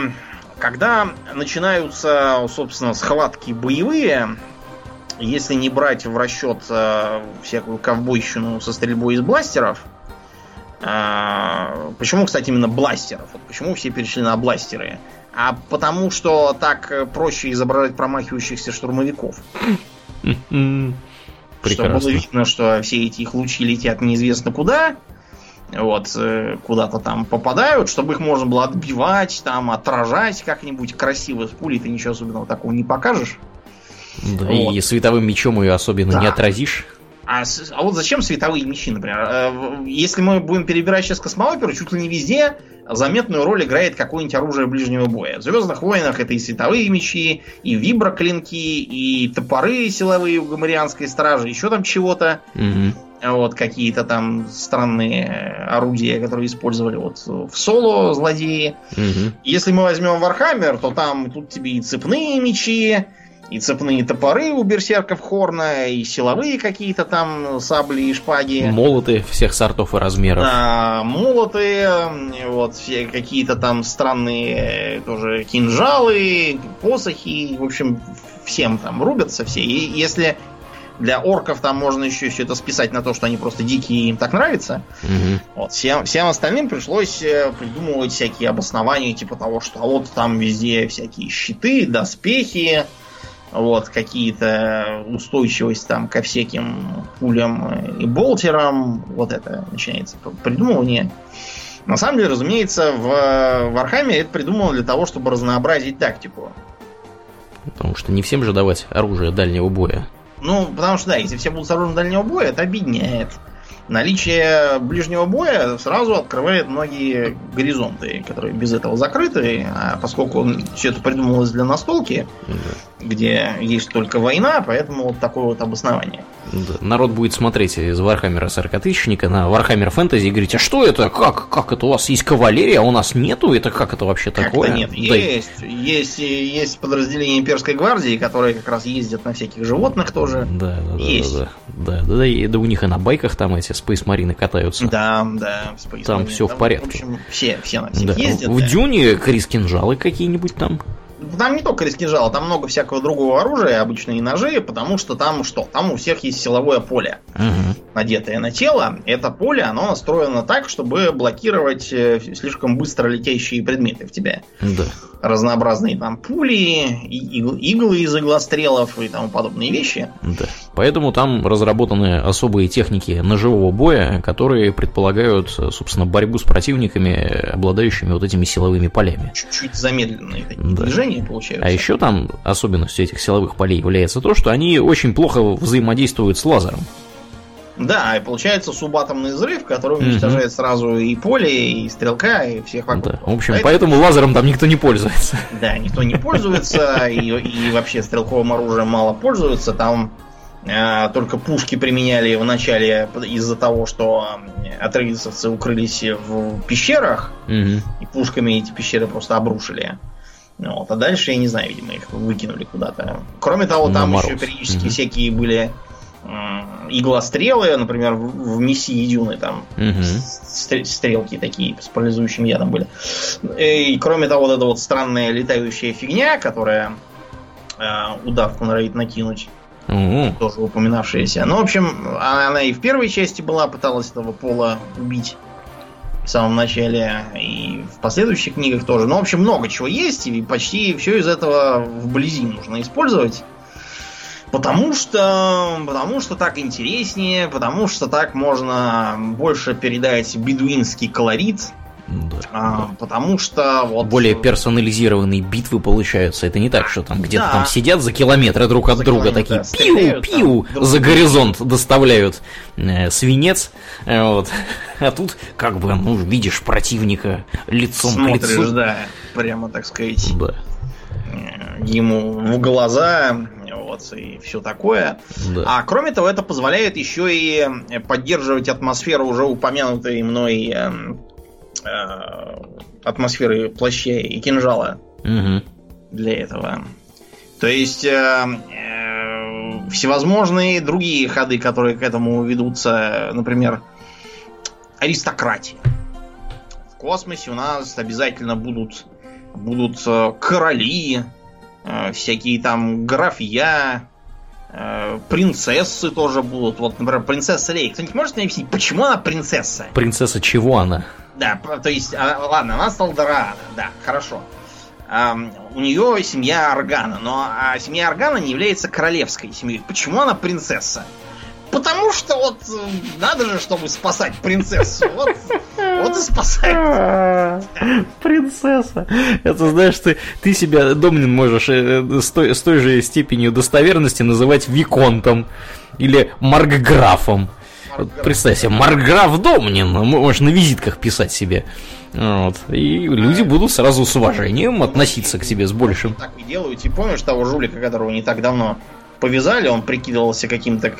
когда начинаются, собственно, схватки боевые, если не брать в расчет э, всякую ковбойщину со стрельбой из бластеров, а, почему, кстати, именно бластеров? Вот почему все перешли на бластеры? А потому что так э, проще изображать промахивающихся штурмовиков. М-м. Чтобы было Прекрасно. видно, что все эти их лучи летят неизвестно куда. Вот, э, куда-то там попадают, чтобы их можно было отбивать, там, отражать как-нибудь красиво. С пулей ты ничего особенного такого не покажешь. Да, Вот. И световым мечом ее особенно Да. не отразишь. А, а вот зачем световые мечи, например? Э, Если мы будем перебирать сейчас космооперу, чуть ли не везде заметную роль играет какое-нибудь оружие ближнего боя. В Звездных войнах это и световые мечи, и виброклинки, и топоры силовые у гамарианской стражи, еще там чего-то. Мгм. Вот какие-то там странные орудия, которые использовали вот в Соло злодеи. Мгм. Если мы возьмем Warhammer, то там тут тебе и цепные мечи, и цепные топоры у берсерков Кхорна, и силовые какие-то там сабли и шпаги. Молоты всех сортов и размеров. А, молоты, вот все какие-то там странные э, тоже кинжалы, посохи, в общем, всем там рубятся все. И если для орков там можно еще все это списать на то, что они просто дикие и им так нравится, Мгм. вот, всем, всем остальным пришлось э, придумывать всякие обоснования, типа того, что а вот там везде всякие щиты, доспехи, вот, какие-то устойчивость там ко всяким пулям э, и болтерам, вот это начинается придумывание. На самом деле, разумеется, в Вархаме это придумано для того, чтобы разнообразить тактику. Потому что не всем же давать оружие дальнего боя. Ну, потому что, да, если все будут с оружием дальнего боя, это объединяет. Наличие ближнего боя сразу открывает многие горизонты, которые без этого закрыты. А поскольку все это придумывалось для настолки, Да. где есть только война, поэтому вот такое вот обоснование. Да. Народ будет смотреть из Вархаммера 40 тысячника на Warhammer Fantasy и говорить, а что это? Как? Как это? У вас есть кавалерия, а у нас нету? Это как это вообще такое? нет. Да, Есть, есть, есть подразделения имперской гвардии, которые как раз ездят на всяких животных тоже. Да, да, да, Есть. да, да, да, да, и- да у них и на байках там эти Space Marine катаются. Да, да, Space Там Marine. все в порядке. В общем, все, все на всех да. ездят. В да. Дюне Крис кинжалы какие-нибудь там. Там не только рискинжал, там много всякого другого оружия, обычные ножи, потому что там что? Там у всех есть силовое поле, угу. надетое на тело. Это поле, оно настроено так, чтобы блокировать э, слишком быстро летящие предметы в тебя. Да. Разнообразные там пули, иглы из иглострелов и тому подобные вещи. Да. Поэтому там разработаны особые техники ножевого боя, которые предполагают, собственно, борьбу с противниками, обладающими вот этими силовыми полями. Чуть-чуть замедленные такие да. движения получаются. А еще там особенностью этих силовых полей является то, что они очень плохо взаимодействуют с лазером. Да, и получается субатомный взрыв, который уничтожает угу. сразу и поле, и стрелка, и всех вокруг. Да. В общем, поэтому... поэтому лазером там никто не пользуется. [LAUGHS] Да, никто не пользуется, и, и вообще стрелковым оружием мало пользуются. Там э, только пушки применяли в начале из-за того, что атрейдисовцы укрылись в пещерах, угу. и пушками эти пещеры просто обрушили. Вот, а дальше, я не знаю, видимо, их выкинули куда-то. Кроме того, там На еще периодически угу. всякие были иглострелы, например, в, в миссии Дюны там угу. стрелки такие с парализующим ядом были. И кроме того, вот эта вот странная летающая фигня, которая э, удавку норовит накинуть. Угу. Тоже упоминавшаяся. Ну, в общем, она, она и в первой части была, пыталась этого пола убить в самом начале, и в последующих книгах тоже. Ну, в общем, много чего есть, и почти все из этого вблизи нужно использовать. Потому что, потому что так интереснее, потому что так можно больше передать бедуинский колорит, да, а, да. Потому что вот... Более персонализированные битвы получаются. Это не так, что там где-то да. там сидят за километры друг от за друга, такие да, пиу-пиу за горизонт доставляют э, свинец. Э, вот. А тут как бы, ну, видишь противника лицом Смотришь, к лицу. да, прямо так сказать. Да. Э, ему в глаза, вот, и все такое. Да. А кроме того, это позволяет еще и поддерживать атмосферу уже упомянутой мной Э, атмосферы плаща и кинжала угу. для этого. То есть э, э, всевозможные другие ходы, которые к этому ведутся, например, аристократия. В космосе у нас обязательно будут, будут э, короли, э, всякие там графья, э, принцессы тоже будут. Вот, например, принцесса Лей. Кто-нибудь может мне объяснить, почему она принцесса? Принцесса чего она? Да, то есть, а, ладно, она Салдараана, да, хорошо. А, у нее семья Аргана, но а семья Аргана не является королевской семьей. Почему она принцесса? Потому что вот э, надо же, чтобы спасать принцессу. Вот, вот и спасает. [LAUGHS] Принцесса. Это знаешь, ты, ты себя, Домнин, можешь э, с той, с той же степенью достоверности называть Виконтом или Маркграфом. Вот представь себе, Марграф Домнин, можешь на визитках писать себе. Вот. И люди будут сразу с уважением относиться к себе с большим. Так и делают. И помнишь того жулика, которого не так давно повязали, он прикидывался каким-то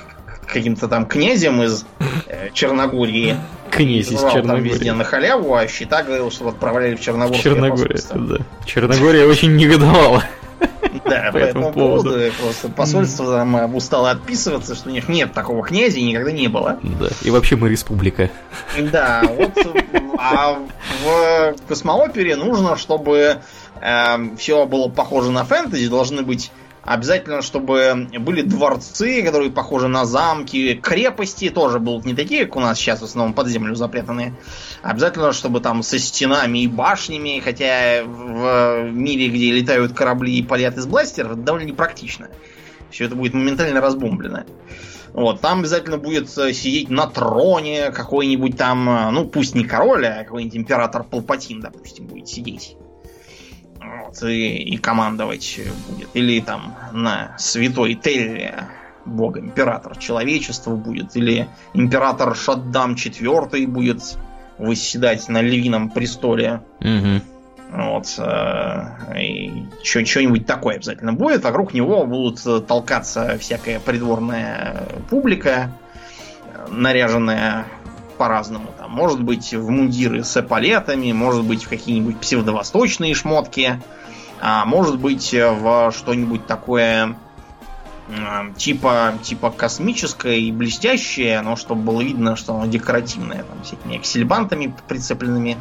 каким-то там князем из э, Черногории. Князь из Черногории. Там везде на халяву, а счета говорил, что отправляли в Черногорию. Черногория, да. Черногория очень негодовала. [LAUGHS] Да, по этому поводу. Просто посольство там устало отписываться, что у них нет такого князя и никогда не было. Да, и вообще мы республика. Да, вот. [LAUGHS] А в космоопере нужно, чтобы э, все было похоже на фэнтези, должны быть Обязательно, чтобы были дворцы, которые похожи на замки. Крепости тоже будут не такие, как у нас сейчас в основном под землю запрятаны. Обязательно, чтобы там со стенами и башнями, хотя в мире, где летают корабли и палят из бластеров, это довольно непрактично. Все это будет моментально разбомблено. Вот, там обязательно будет э, сидеть на троне какой-нибудь там, э, ну пусть не король, а какой-нибудь император Палпатин, допустим, будет сидеть вот, и, и командовать будет. Или там на святой Телле бог император человечества будет. Или император Шаддам IV будет восседать на львином престоле. Угу. Вот. Э, и что-нибудь такое обязательно будет. Вокруг него будут толкаться всякая придворная публика, наряженная по-разному. Там, может быть, в мундиры с эполетами, может быть, в какие-нибудь псевдовосточные шмотки, а может быть, в что-нибудь такое типа, типа космическое и блестящее, но чтобы было видно, что оно декоративное, там, всякими аксельбантами прицепленными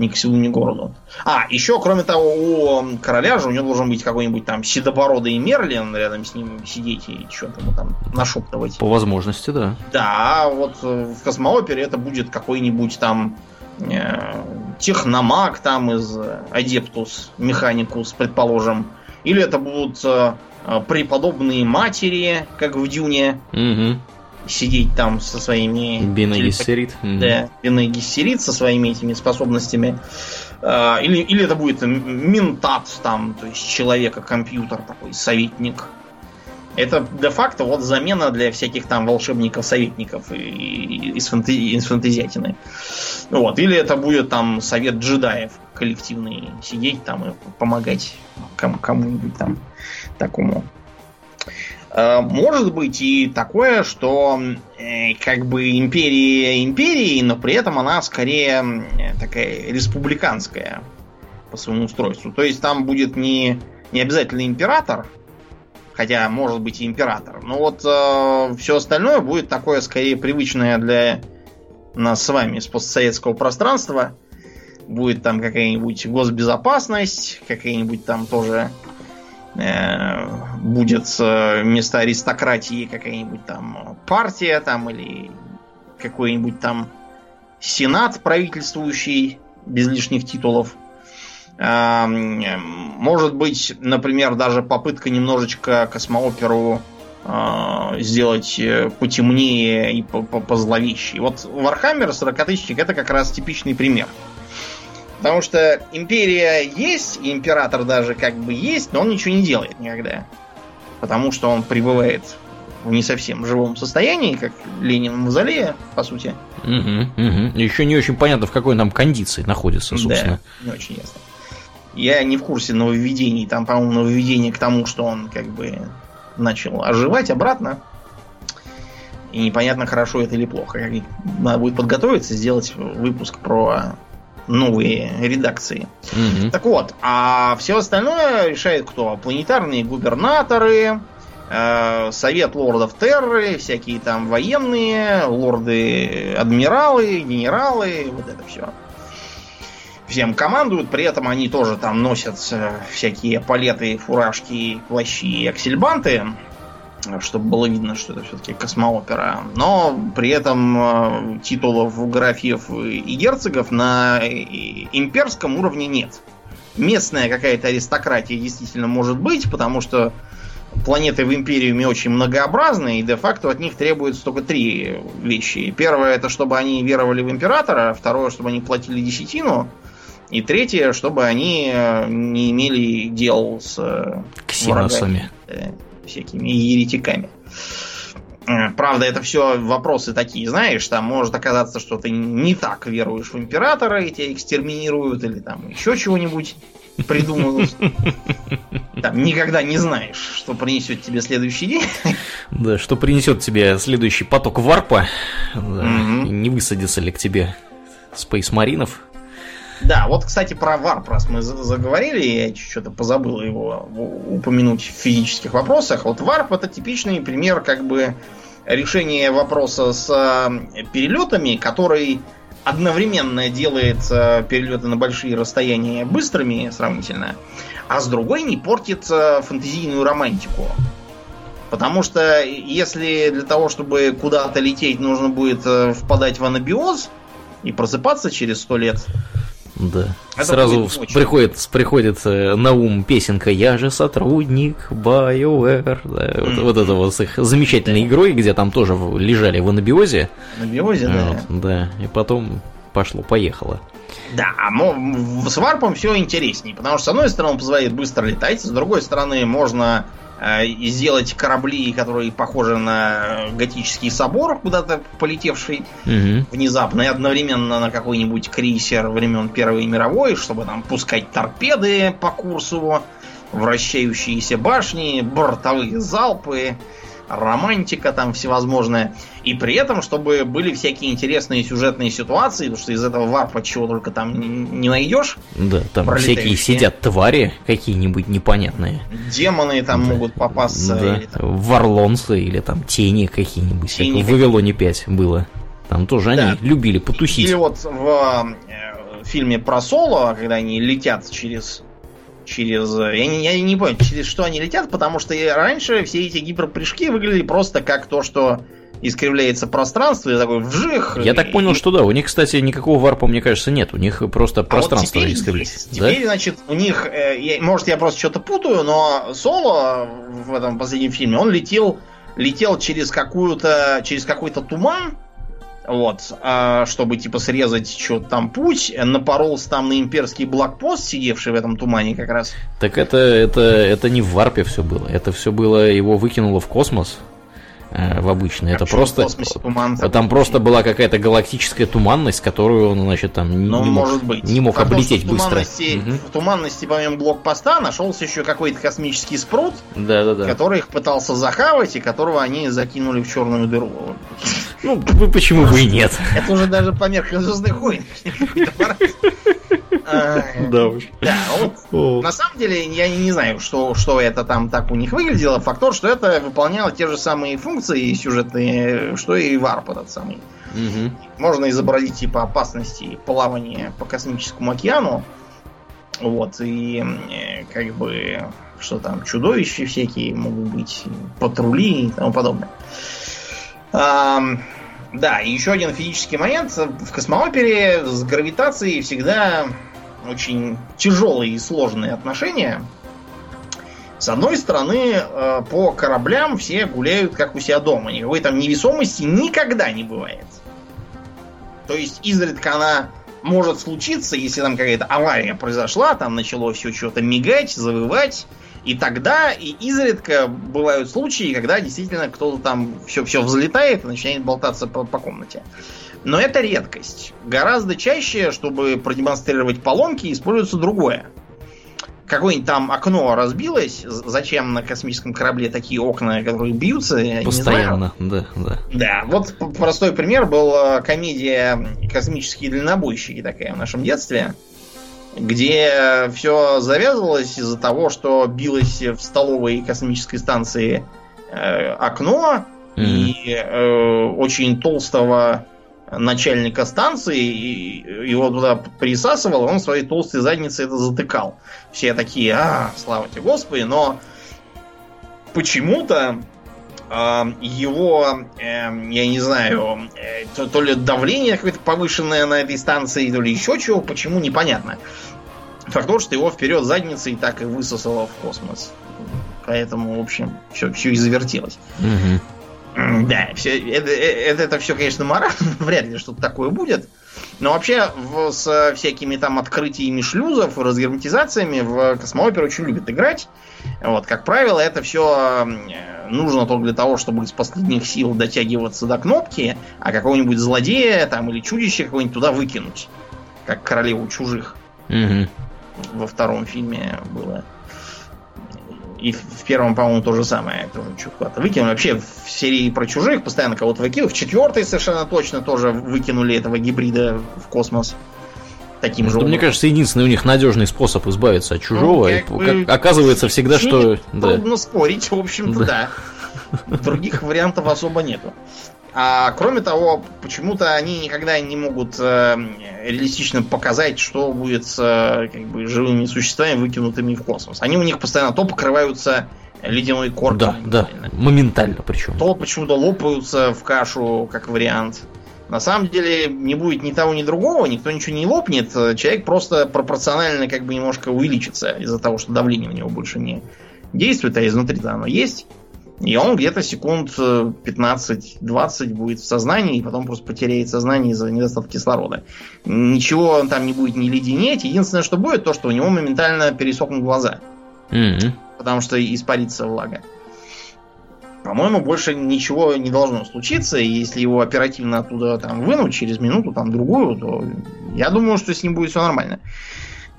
ни к селу, ни к городу. А, еще, кроме того, у короля же у него должен быть какой-нибудь там седобородый Мерлин рядом с ним сидеть и что-то ему там нашептывать. По возможности, да. Да, вот э, в космоопере это будет какой-нибудь там э, техномаг там из Адептус Механикус, предположим. Или это будут э, преподобные матери, как в Дюне. Угу сидеть там со своими... Бенегиссерит. Да, Бенегиссерит со своими этими способностями. А, или, или это будет ментат там, то есть человека-компьютер такой, советник. Это де-факто вот замена для всяких там волшебников-советников из, фэнтези, из фэнтезиатины. Вот. Или это будет там совет джедаев коллективный, сидеть там и помогать кому-нибудь там такому. Э, может быть и такое, что э, как бы империя империи, но при этом она скорее такая республиканская по своему устройству. То есть там будет не, не обязательно император, хотя может быть и император. Но вот э, все остальное будет такое скорее привычное для нас с вами с постсоветского пространства. Будет там какая-нибудь госбезопасность, какая-нибудь там тоже будет вместо аристократии какая-нибудь там партия там или какой-нибудь там сенат правительствующий без лишних титулов. Э, может быть, например, даже попытка немножечко космооперу э, сделать потемнее и позловещей. Вот Warhammer 40 тысячник это как раз типичный пример. Потому что империя есть, и император даже как бы есть, но он ничего не делает никогда. Потому что он пребывает в не совсем живом состоянии, как Ленин в мавзолее, по сути. Угу, угу. Еще не очень понятно, в какой нам кондиции находится, собственно. Да, не очень ясно. Я не в курсе нововведений. Там, по-моему, нововведение к тому, что он как бы начал оживать обратно. И непонятно, хорошо это или плохо. Надо будет подготовиться, сделать выпуск про новые редакции. Угу. Так вот, а все остальное решает кто? Планетарные губернаторы, э, Совет лордов Терры, всякие там военные, лорды-адмиралы, генералы, вот это все. Всем командуют, при этом они тоже там носят э, всякие палеты, фуражки, плащи и аксельбанты чтобы было видно, что это все-таки космоопера. Но при этом э, титулов графьев и герцогов на имперском уровне нет. Местная какая-то аристократия действительно может быть, потому что планеты в Империуме очень многообразны, и де-факто от них требуется только три вещи. Первое, это чтобы они веровали в Императора, второе, чтобы они платили десятину, и третье, чтобы они э, не имели дел с э, Ксеносами. Врагами всякими еретиками. Правда, это все вопросы такие, знаешь, там может оказаться, что ты не так веруешь в императора, и тебя экстерминируют, или там еще чего-нибудь придумают. Там никогда не знаешь, что принесет тебе следующий день. Да, что принесет тебе следующий поток варпа. Да, угу. Не высадится ли к тебе Space Маринов. Да, вот, кстати, про варп, раз мы заговорили, я что-то позабыл его упомянуть в физических вопросах. Вот варп это типичный пример как бы решения вопроса с э, перелетами, который одновременно делает э, перелеты на большие расстояния быстрыми сравнительно, а с другой не портит э, фантазийную романтику. Потому что если для того, чтобы куда-то лететь, нужно будет впадать в анабиоз и просыпаться через сто лет, да. Это Сразу приходит, приходит э, на ум песенка «Я же сотрудник BioWare». Да, mm. вот, вот это вот с их замечательной игрой, где там тоже лежали в анабиозе. Анабиозе, да. Вот, да, и потом пошло-поехало. Да, но с варпом все интереснее, потому что с одной стороны он позволяет быстро летать, с другой стороны можно Э, сделать корабли, которые похожи на готический собор, куда-то полетевший угу. внезапно, и одновременно на какой-нибудь крейсер времен Первой мировой, чтобы там пускать торпеды по курсу, вращающиеся башни, бортовые залпы, романтика там всевозможная. И при этом, чтобы были всякие интересные сюжетные ситуации, потому что из этого варпа чего только там не найдешь. Да, там всякие сидят твари какие-нибудь непонятные. Демоны там да. могут попасться. Да. Или, там... Варлонцы или там тени какие-нибудь. Тени как в Вавилоне 5 было. Там тоже да. они любили потусить. Или вот в э, фильме про Соло, когда они летят через через... Я не, я не понял, через что они летят, потому что раньше все эти гиперпрыжки выглядели просто как то, что искривляется пространство, и такой вжих. Я и, так понял, что да. У них, кстати, никакого варпа, мне кажется, нет. У них просто а пространство вот теперь, искривляется. Теперь, да? значит, у них, э, может, я просто что-то путаю, но Соло в этом последнем фильме, он летел, летел через какую-то, через какой-то туман, вот, а, чтобы типа срезать что-то там путь, напоролся там на имперский блокпост, сидевший в этом тумане как раз. Так это, это, это не в варпе все было, это все было, его выкинуло в космос, в обычный. это просто туман, там просто была какая-то галактическая туманность, которую он, значит, там ну, не, может мог, быть. не мог Потому облететь быстро. Угу. В туманности, помимо блокпоста, нашелся еще какой-то космический спрут, да, да, да. который их пытался захавать, и которого они закинули в черную дыру. Ну, почему бы и нет? Это уже даже по меркам звездных войн. [LAUGHS] Да уж. Да, вот, на самом деле, я не знаю, что, что это там так у них выглядело. Факт тот, что это выполняло те же самые функции сюжетные, что и варп этот самый. Угу. Можно изобразить типа опасности плавания по космическому океану. Вот, и как бы что там, чудовища всякие могут быть, патрули и тому подобное. А, да, и еще один физический момент. В космоопере с гравитацией всегда очень тяжелые и сложные отношения. С одной стороны, э, по кораблям все гуляют как у себя дома. Никакой там невесомости никогда не бывает. То есть изредка она может случиться, если там какая-то авария произошла, там начало все что-то мигать, завывать. И тогда и изредка бывают случаи, когда действительно кто-то там все, все взлетает и начинает болтаться по, по комнате. Но это редкость. Гораздо чаще, чтобы продемонстрировать поломки, используется другое. Какое-нибудь там окно разбилось. Зачем на космическом корабле такие окна, которые бьются? Постоянно, да, да. Да, вот простой пример был э, комедия «Космические дальнобойщики» такая в нашем детстве где все завязывалось из-за того, что билось в столовой космической станции э, окно, mm-hmm. и э, очень толстого начальника станции, и его туда присасывал, он своей толстой задницей это затыкал. Все такие, а, слава тебе Господи, но почему-то э, его, э, я не знаю, э, то, то ли давление какое-то повышенное на этой станции, то ли еще чего, почему, непонятно. Факт то, что его вперед задницей так и высосало в космос. Поэтому, в общем, все, все и завертелось. Угу. Да, все, это, это, это все, конечно, морально, [LAUGHS] вряд ли что-то такое будет. Но вообще в, с всякими там открытиями шлюзов, разгерметизациями в космооперу очень любят играть. Вот, как правило, это все нужно только для того, чтобы из последних сил дотягиваться до кнопки, а какого-нибудь злодея там или чудище какое-нибудь туда выкинуть. Как королеву чужих. Угу. Во втором фильме было. И в первом, по-моему, то же самое. Куда-то выкинули. Вообще в серии про чужих постоянно кого-то выкинули. В четвертой совершенно точно тоже выкинули этого гибрида в космос. Таким ну, же. Мне кажется, единственный у них надежный способ избавиться от чужого. Ну, как бы, оказывается всегда, что. Трудно да. спорить, в общем-то, да. да. Других вариантов особо нету. А кроме того, почему-то они никогда не могут э, реалистично показать, что будет с э, как бы, живыми существами, выкинутыми в космос. Они у них постоянно то покрываются ледяной коркой. Да, да, моментально причем. То почему-то лопаются в кашу, как вариант. На самом деле не будет ни того, ни другого, никто ничего не лопнет. Человек просто пропорционально как бы немножко увеличится из-за того, что давление у него больше не действует, а изнутри-то оно есть. И он где-то секунд 15-20 э, будет в сознании, и потом просто потеряет сознание из-за недостатка кислорода. Ничего он там не будет не леденеть. Единственное, что будет, то, что у него моментально пересохнут глаза. Mm-hmm. Потому что испарится влага. По-моему, больше ничего не должно случиться, и если его оперативно оттуда там вынуть через минуту, там другую, то я думаю, что с ним будет все нормально.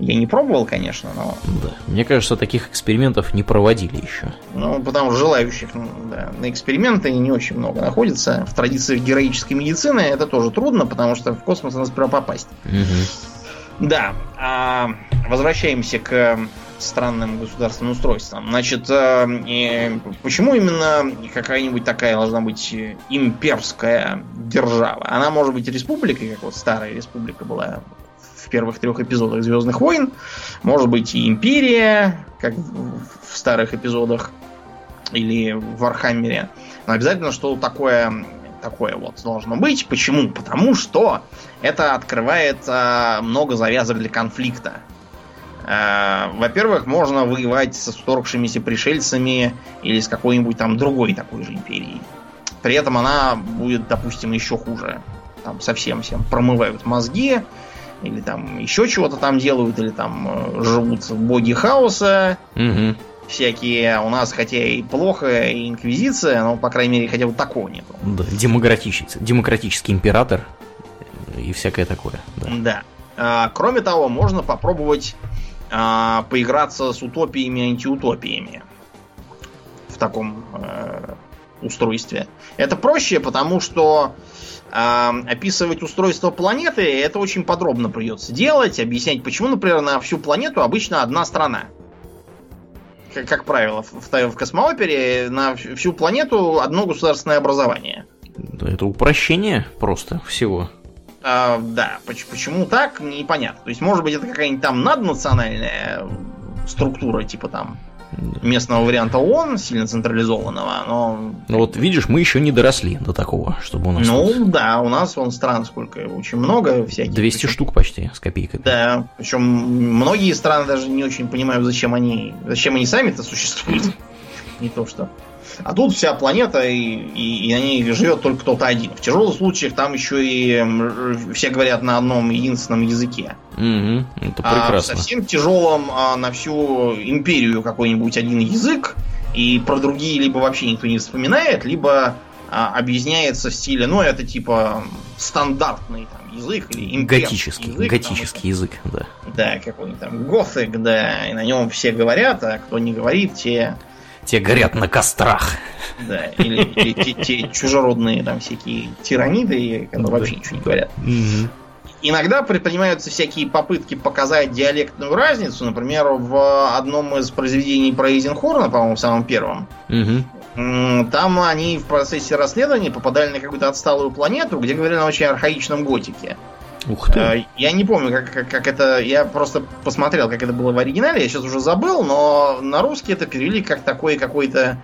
Я не пробовал, конечно, но... Да. Мне кажется, таких экспериментов не проводили еще. Ну, потому что желающих ну, да, на эксперименты не очень много находится. В традициях героической медицины это тоже трудно, потому что в космос надо сперва попасть. Угу. Да. А, возвращаемся к странным государственным устройством. Значит, э, почему именно какая-нибудь такая должна быть имперская держава? Она может быть республикой, как вот старая республика была первых трех эпизодах Звездных войн. Может быть и империя, как в старых эпизодах, или в Вархаммере. Но обязательно что такое такое вот должно быть. Почему? Потому что это открывает а, много завязок для конфликта. А, во-первых, можно воевать со вторгшимися пришельцами или с какой-нибудь там другой такой же империей. При этом она будет, допустим, еще хуже. Там совсем всем промывают мозги, или там еще чего-то там делают, или там э, живут боги хаоса. Угу. Всякие у нас, хотя и плохо, и инквизиция, но, по крайней мере, хотя бы такого нету. Да, демократический, демократический император и всякое такое. Да. Да. А, кроме того, можно попробовать а, поиграться с утопиями и антиутопиями в таком э, устройстве. Это проще, потому что описывать устройство планеты, это очень подробно придется делать, объяснять, почему, например, на всю планету обычно одна страна. Как, как правило, в, в космоопере на всю планету одно государственное образование. Это упрощение просто всего. А, да, почему так, непонятно. То есть, может быть, это какая-нибудь там наднациональная структура, типа там местного варианта ООН, сильно централизованного, но... Ну вот видишь, мы еще не доросли до такого, чтобы у нас... Ну тут... да, у нас вон стран сколько, очень много всяких. 200 причем... штук почти, с копейкой. Да, причем многие страны даже не очень понимают, зачем они, зачем они сами-то существуют. [LAUGHS] Не то что... А тут вся планета, и, и, и на ней живет только кто-то один. В тяжелых случаях там еще и все говорят на одном единственном языке. Угу, это прекрасно. А в совсем тяжелом а, на всю империю какой-нибудь один язык, и про другие либо вообще никто не вспоминает, либо а, объясняется в стиле, ну, это типа стандартный там, язык или Готический, язык, готический там, язык, да. Да, какой-нибудь там гофик, да, и на нем все говорят, а кто не говорит, те те горят на кострах. Да, или те, те, те чужеродные там всякие тираниды, которые ну, вообще ничего не говорят. Угу. Иногда предпринимаются всякие попытки показать диалектную разницу. Например, в одном из произведений про Эйзенхорна, по-моему, в самом первом, угу. там они в процессе расследования попадали на какую-то отсталую планету, где говорили на очень архаичном готике. Ух ты. Э, я не помню, как, как, как это. Я просто посмотрел, как это было в оригинале. Я сейчас уже забыл, но на русский это перевели как такой какой-то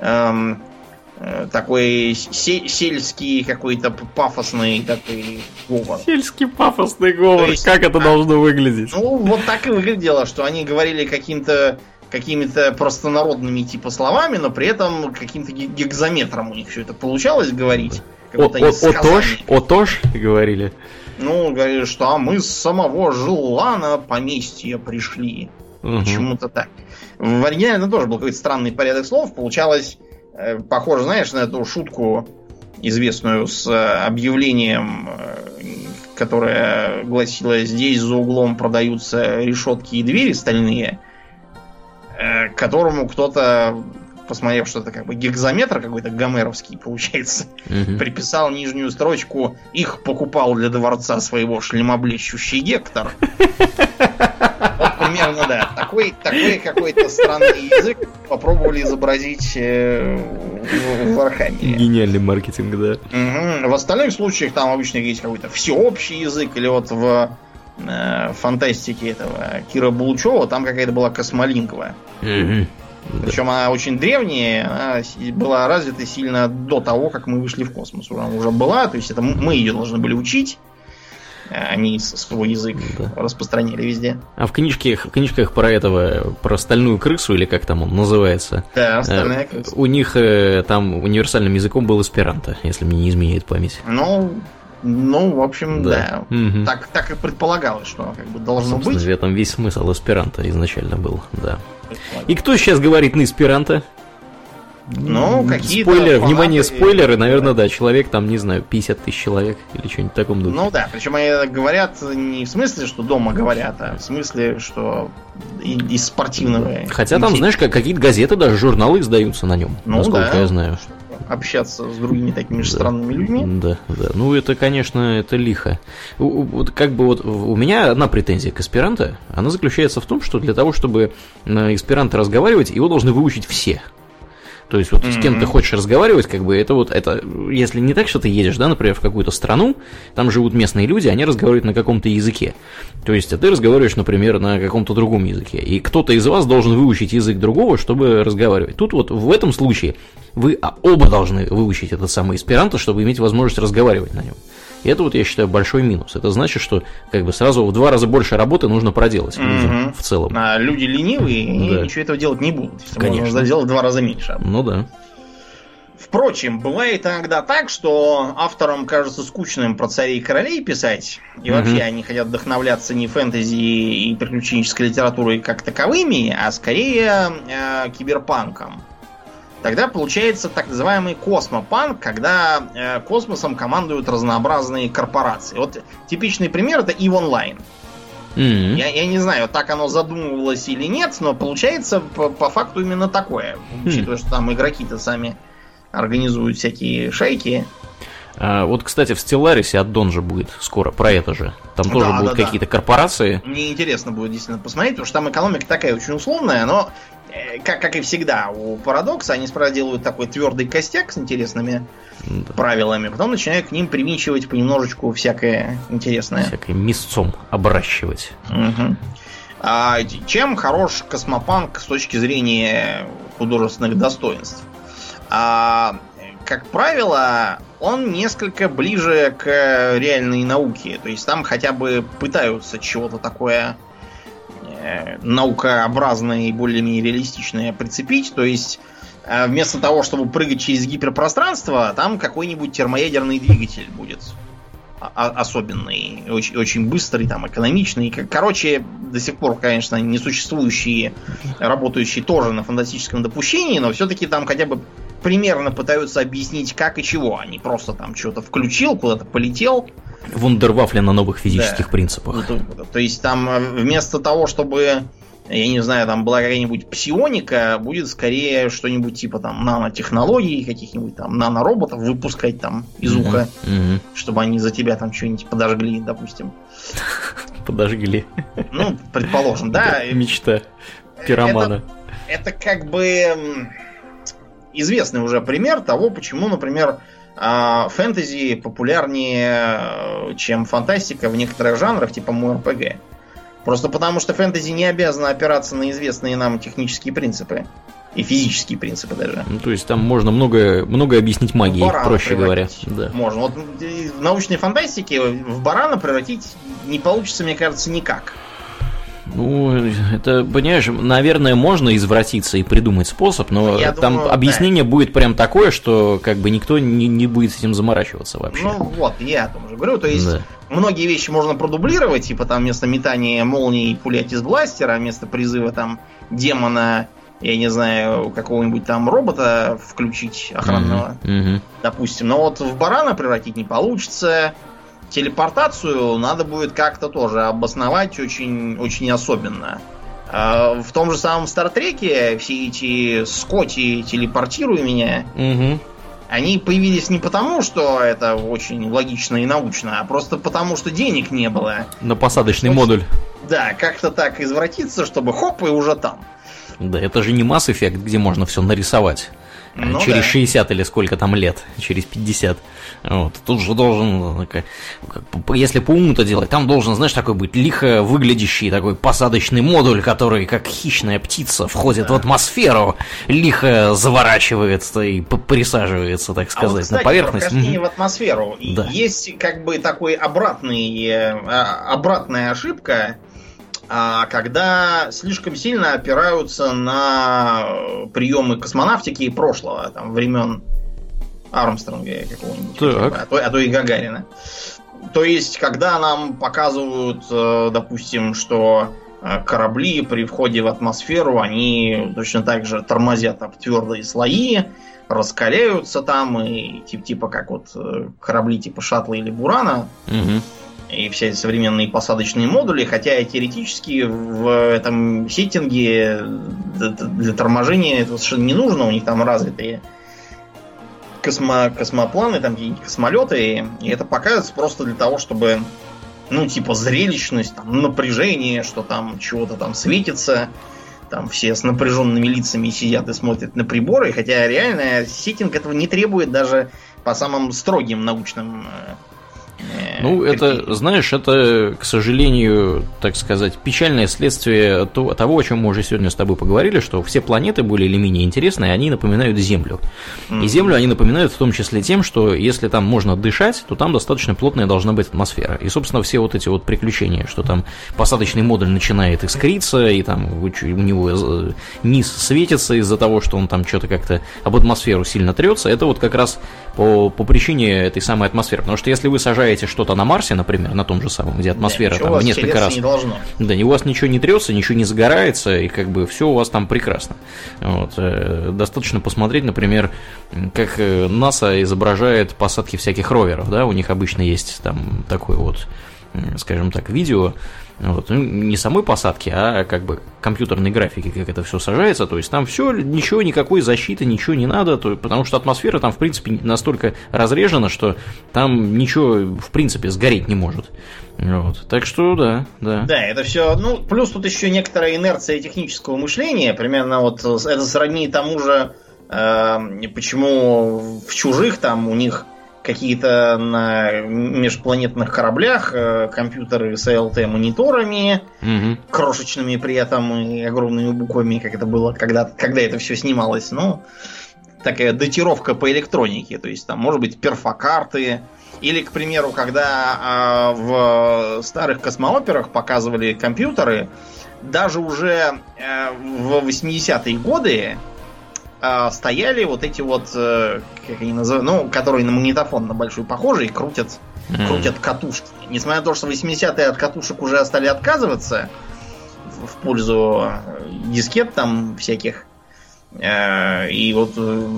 эм, э, такой се- сельский какой-то пафосный такой говор. Сельский пафосный говор. есть, как это а, должно выглядеть? Ну, вот так и выглядело, что они говорили каким-то какими-то простонародными типа словами, но при этом каким-то гекзаметром у них все это получалось говорить. О, о, отож, отож, говорили. Ну, говорили, что а мы с самого Желана поместья пришли. Угу. Почему-то так. В оригинале тоже был какой-то странный порядок слов. Получалось, э, похоже, знаешь, на эту шутку известную с э, объявлением, э, которое гласило «Здесь за углом продаются решетки и двери стальные», э, которому кто-то посмотрев, что это как бы гекзометр какой-то гомеровский получается, угу. приписал нижнюю строчку «Их покупал для дворца своего шлемоблещущий Гектор». Вот примерно, да. Такой, такой какой-то странный язык попробовали изобразить э, в Warhammer е. Гениальный маркетинг, да. Угу. В остальных случаях там обычно есть какой-то всеобщий язык, или вот в э, фантастике этого Кира Булычева там какая-то была космолингва. Угу. Причем она очень древняя, она была развита сильно до того, как мы вышли в космос. Она уже была, то есть это мы ее должны были учить. А они свой язык да. распространяли везде. А в книжке, в книжках про этого, про стальную крысу, или как там он называется? Да, стальная э, крыса. У них э, там универсальным языком был эсперанто, если мне не изменяет память. Ну, ну, в общем, да. да. Угу. Так, так и предполагалось, что как бы должно Собственно, быть. в этом весь смысл эсперанто изначально был, да. И кто сейчас говорит на эсперанто? Ну, какие-то Спойлер, фанаты- внимание, спойлеры, наверное, да, человек там, не знаю, 50 тысяч человек или что-нибудь в таком духе. Ну да, причем они говорят не в смысле, что дома говорят, а в смысле, что из спортивного. Хотя там, знаешь, как какие-то газеты, даже журналы издаются на нем, Ну насколько да. я знаю. общаться с другими такими же Да. странными людьми. Да, да. Ну, это, конечно, это лихо. Вот как бы вот у меня одна претензия к эсперанто, она заключается в том, что для того, чтобы на эсперанто разговаривать, его должны выучить все. То есть вот с кем ты хочешь разговаривать, как бы это вот, это, если не так, что ты едешь, да, например, в какую-то страну, там живут местные люди, они разговаривают на каком-то языке. То есть, а ты разговариваешь, например, на каком-то другом языке. И кто-то из вас должен выучить язык другого, чтобы разговаривать. Тут вот в этом случае вы а, оба должны выучить этот самый эсперанто, чтобы иметь возможность разговаривать на нем. И это вот я считаю большой минус. Это значит, что как бы сразу в два раза больше работы нужно проделать людям Мгм. в целом. А люди ленивые, они Да. ничего этого делать не будут. Конечно. Можно сделать в два раза меньше. Ну да. Впрочем, бывает иногда так, что авторам кажется скучным про царей и королей писать, и Мгм. вообще они хотят вдохновляться не фэнтези и приключенческой литературой как таковыми, а скорее э, киберпанком. Тогда получается так называемый космопанк, когда э, космосом командуют разнообразные корпорации. Вот типичный пример это EVE Online. М. Я, я не знаю, так оно задумывалось или нет, но получается по, по факту именно такое. Учитывая, что там игроки-то сами организуют всякие шайки. А, вот, кстати, в Стелларисе аддон же будет скоро про это же. Там тоже Да, будут да, да. какие-то корпорации. Мне интересно будет действительно посмотреть, потому что там экономика такая очень условная, но как, как и всегда у Парадокса, они справа делают такой твердый костяк с интересными Да. правилами, потом начинают к ним привинчивать понемножечку всякое интересное. Всякое мясцом обращивать. Мгм. А чем хорош космопанк с точки зрения художественных достоинств? А, как правило, он несколько ближе к реальной науке. То есть там хотя бы пытаются чего-то такое э, наукообразное и более-менее реалистичное прицепить. То есть э, вместо того, чтобы прыгать через гиперпространство, там какой-нибудь термоядерный двигатель будет а- а- особенный, очень, очень быстрый, там, экономичный. Короче, до сих пор, конечно, несуществующие, работающие тоже на фантастическом допущении, но все-таки там хотя бы примерно пытаются объяснить, как и чего. Они просто там что-то включил, куда-то полетел. Вундервафля на новых физических Да. принципах. То, то есть там э, вместо того, чтобы, я не знаю, там была какая-нибудь псионика, будет скорее что-нибудь типа там нанотехнологий, каких-нибудь там нанороботов выпускать там из уха, Мгм. чтобы они за тебя там что-нибудь подожгли, допустим. [LAUGHS] Подожгли. Ну, предположим, да. Мечта пиромана. Это как бы известный уже пример того, почему, например, а, фэнтези популярнее, э, чем фантастика в некоторых жанрах, типа МРПГ. Просто потому, что фэнтези не обязано опираться на известные нам технические принципы. И физические принципы даже. Ну, то есть там можно много, много объяснить магией, Барана проще говоря. Да. Можно. Вот э, в научной фантастике в барана превратить не получится, мне кажется, никак. Ну, это, понимаешь, наверное, можно извратиться и придумать способ, но Я там думаю, объяснение будет прям такое, что как бы никто не, не будет с этим заморачиваться вообще. Ну вот, я о том же говорю. То есть Да. многие вещи можно продублировать, типа там вместо метания молнии пулять из бластера, вместо призыва там демона, я не знаю, какого-нибудь там робота включить охранного, мгм. допустим. Но вот в барана превратить не получится. Телепортацию надо будет как-то тоже обосновать очень, очень особенно. А В том же самом Стартреке все эти скотти телепортируй меня, Мгм. они появились не потому, что это очень логично и научно, а просто потому, что денег не было. На посадочный Что- модуль. Да, как-то так извратиться, чтобы хоп, и уже там. Да, это же не Mass Effect, где можно все нарисовать. Э, Ну через да. 60 или сколько там лет, через 50. Вот. Тут же должен, э, бы, если по уму-то делать, там должен, знаешь, такой быть лихо выглядящий такой посадочный модуль, который, как хищная птица, входит в атмосферу, лихо заворачивается и присаживается, так А вот, сказать, кстати, на поверхность. Мгм. в атмосферу. Да. Есть как бы такой обратный, э, а, обратная ошибка, когда слишком сильно опираются на э, приемы космонавтики и прошлого, там, времен Армстронга какого-нибудь. Бы, А, то, а то и Гагарина. То есть, когда нам показывают, э, допустим, что корабли при входе в атмосферу, они точно так же тормозят об твердые слои, раскаляются там, и типа, типа как вот э, корабли типа шаттла или бурана, угу. И все современные посадочные модули, хотя теоретически в этом сеттинге для торможения это совершенно не нужно, у них там развитые космо космопланы, там космолеты, и это показывается просто для того, чтобы ну, типа, зрелищность, там, напряжение, что там чего-то там светится, там все с напряженными лицами сидят и смотрят на приборы, хотя реально сеттинг этого не требует даже по самым строгим научным э, ну, это, знаешь, это, к сожалению, так сказать, печальное следствие того, о чем мы уже сегодня с тобой поговорили, что все планеты более или менее интересные, они напоминают Землю. И Землю они напоминают в том числе тем, что если там можно дышать, то там достаточно плотная должна быть атмосфера. И, собственно, все вот эти вот приключения, что там посадочный модуль начинает искриться, и там у него э, низ светится из-за того, что он там что-то как-то об атмосферу сильно трется, это вот как раз по, по причине этой самой атмосферы. Потому что если вы сажаете что-то на Марсе, например, на том же самом, где атмосфера да, там в несколько раз... Не должно. Да, у вас ничего не трется, ничего не загорается, и как бы все у вас там прекрасно. Вот. Э, достаточно посмотреть, например, как э, НАСА изображает посадки всяких роверов, да, у них обычно есть там такой вот скажем так, видео, вот. Ну, не самой посадки, а как бы компьютерной графики, как это все сажается. То есть там все, ничего, никакой защиты, ничего не надо, то, потому что атмосфера там, в принципе, настолько разрежена, что там ничего, в принципе, сгореть не может. Вот. Так что да, да. Да, это все. Ну, плюс тут еще некоторая инерция технического мышления. Примерно вот это сродни тому же, э, почему в чужих там у них какие-то на межпланетных кораблях э, компьютеры с LT-мониторами, угу. крошечными при этом и огромными буквами, как это было, когда, когда это все снималось. Ну, такая датировка по электронике. То есть там, может быть, перфокарты. Или, к примеру, когда э, в старых космооперах показывали компьютеры, даже уже э, в 80-е годы э, стояли вот эти вот, э, как они называют, ну, которые на магнитофон на большой похожий, крутят, mm. крутят катушки. Несмотря на то, что 80-е от катушек уже стали отказываться в, пользу э, дискет там всяких, э, и вот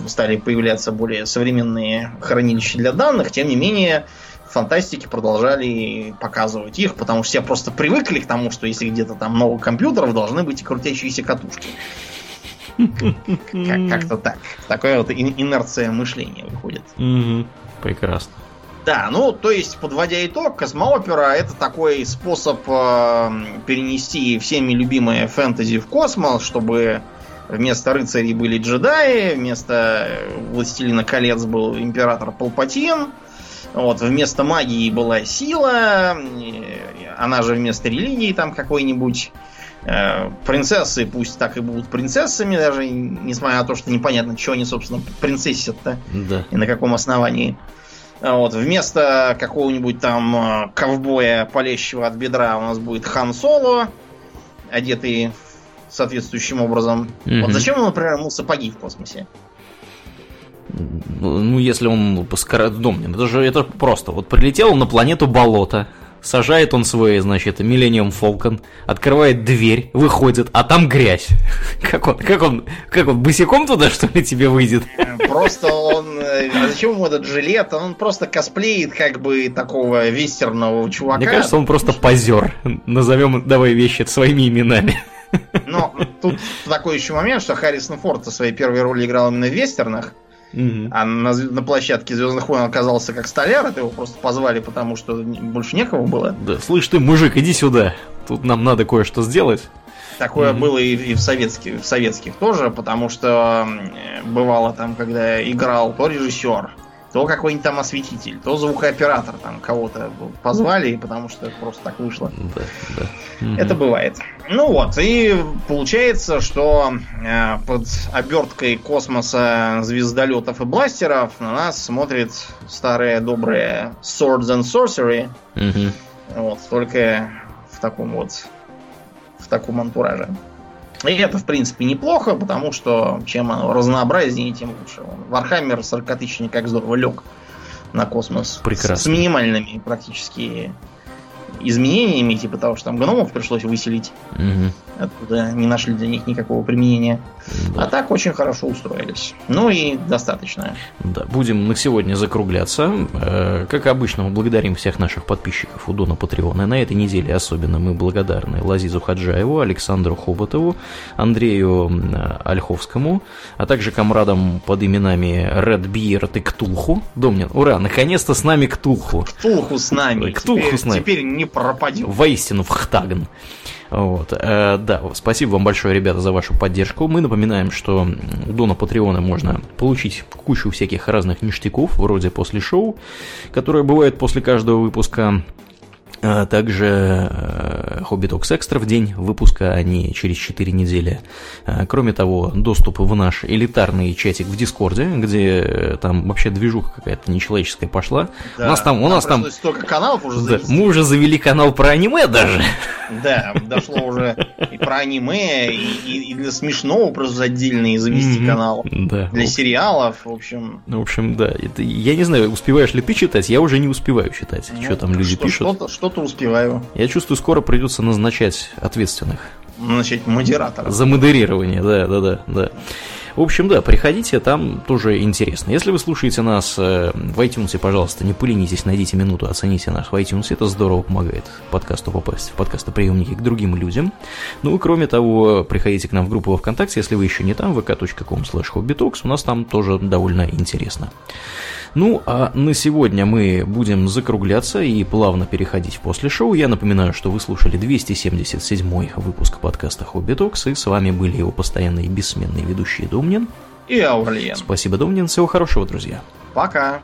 стали появляться более современные хранилища для данных, тем не менее, фантастики продолжали показывать их, потому что все просто привыкли к тому, что если где-то там много компьютеров, должны быть и крутящиеся катушки. Как-то так. Такая вот инерция мышления выходит. Прекрасно. Да, ну, то есть, подводя итог, космоопера это такой способ э, перенести всеми любимые фэнтези в космос, чтобы вместо рыцарей были джедаи, вместо Властелина колец был император Палпатин, вот, вместо магии была сила, она же вместо религии там какой-нибудь Э, принцессы пусть так и будут принцессами, даже несмотря на то, что непонятно, что они, собственно, принцессят-то да. и на каком основании. Вот, вместо какого-нибудь там э, ковбоя, палящего от бедра, у нас будет Хан Соло, одетый соответствующим образом. mm Вот зачем ему, например, ему сапоги в космосе? Ну, если он скородомный, это же это просто. Вот прилетел на планету болото, Сажает он свой, значит, Millennium Falcon, открывает дверь, выходит, а там грязь. [LAUGHS] Как он, как он, как он, босиком туда, что ли, тебе выйдет? Просто он, э, а зачем ему этот жилет? Он просто косплеит, как бы, такого вестерного чувака. Мне кажется, он просто позер. Назовем, давай вещи своими именами. Но тут такой еще момент, что Харрисон Форд своей первой роли играл именно в вестернах. Угу. А на, на площадке Звездных войн оказался как столяр, это его просто позвали, потому что больше некого было. Да, слышь ты, мужик, иди сюда. Тут нам надо кое-что сделать. Такое mm было и, и в, советских, в советских тоже, потому что бывало там, когда играл то режиссер, то какой-нибудь там осветитель, то звукооператор там кого-то позвали, потому что просто так вышло. Да, да. Это бывает. Ну вот, и получается, что э, под оберткой космоса, звездолетов и бластеров на нас смотрит старая добрая Swords and Sorcery. Угу. Вот, только в таком вот в таком антураже. И это, в принципе, неплохо, потому что чем оно разнообразнее, тем лучше. Warhammer 40K здорово лег на космос. Прекрасно. С, с минимальными практически изменениями, типа того, что там гномов пришлось выселить. Мгм. Оттуда не нашли для них никакого применения. Да. А так очень хорошо устроились. Ну и достаточно. Да, будем на сегодня закругляться. Э, Как обычно, мы благодарим всех наших подписчиков у Дона Патреона. И на этой неделе особенно мы благодарны Лазизу Хаджаеву, Александру Хоботову, Андрею м, Ольховскому, а также комрадам под именами Red Beard и Ктулху. Домнин, ура, наконец-то с нами Ктулху. Ктулху с нами. Ктулху теперь, с нами. теперь не пропадет. Воистину в Хтагн. Вот. э, да, спасибо вам большое, ребята, за вашу поддержку. Мы напоминаем, что у Дона Patreon а можно получить кучу всяких разных ништяков, вроде после шоу, которые бывают после каждого выпуска. А также э, Hobby Talks Extra в день выпуска, а не через 4 недели. А, Кроме того, доступ в наш элитарный чатик в Discord е, где э, там вообще движуха какая-то нечеловеческая пошла. Да, у нас там, у нас там, столько каналов уже да, мы уже завели канал про аниме даже. Да, дошло уже и про аниме, и, для смешного просто отдельный завести Мгм. канал. Да. Для сериалов, в общем. Ну, в общем, да. Это, я не знаю, успеваешь ли ты читать, я уже не успеваю читать. ну, что там люди что- пишут. Что-то, что-то успеваю. Я чувствую, скоро придется назначать ответственных. Начать модератора. За модерирование, да, да, да, да. В общем, да, приходите, там тоже интересно. Если вы слушаете нас э, в iTunes, пожалуйста, не поленитесь, найдите минуту, оцените нас в iTunes, это здорово помогает подкасту попасть в подкастоприемники к другим людям. Ну и кроме того, приходите к нам в группу во ВКонтакте, если вы еще не там, vk.com slash hobbytalks, у нас там тоже довольно интересно. Ну, а на сегодня мы будем закругляться и плавно переходить в после шоу. Я напоминаю, что вы слушали 277 выпуск подкаста Хобби Токс, и с вами были его постоянные бессменные ведущие Домнин. И Аурлиен. Спасибо, Домнин. Всего хорошего, друзья. Пока.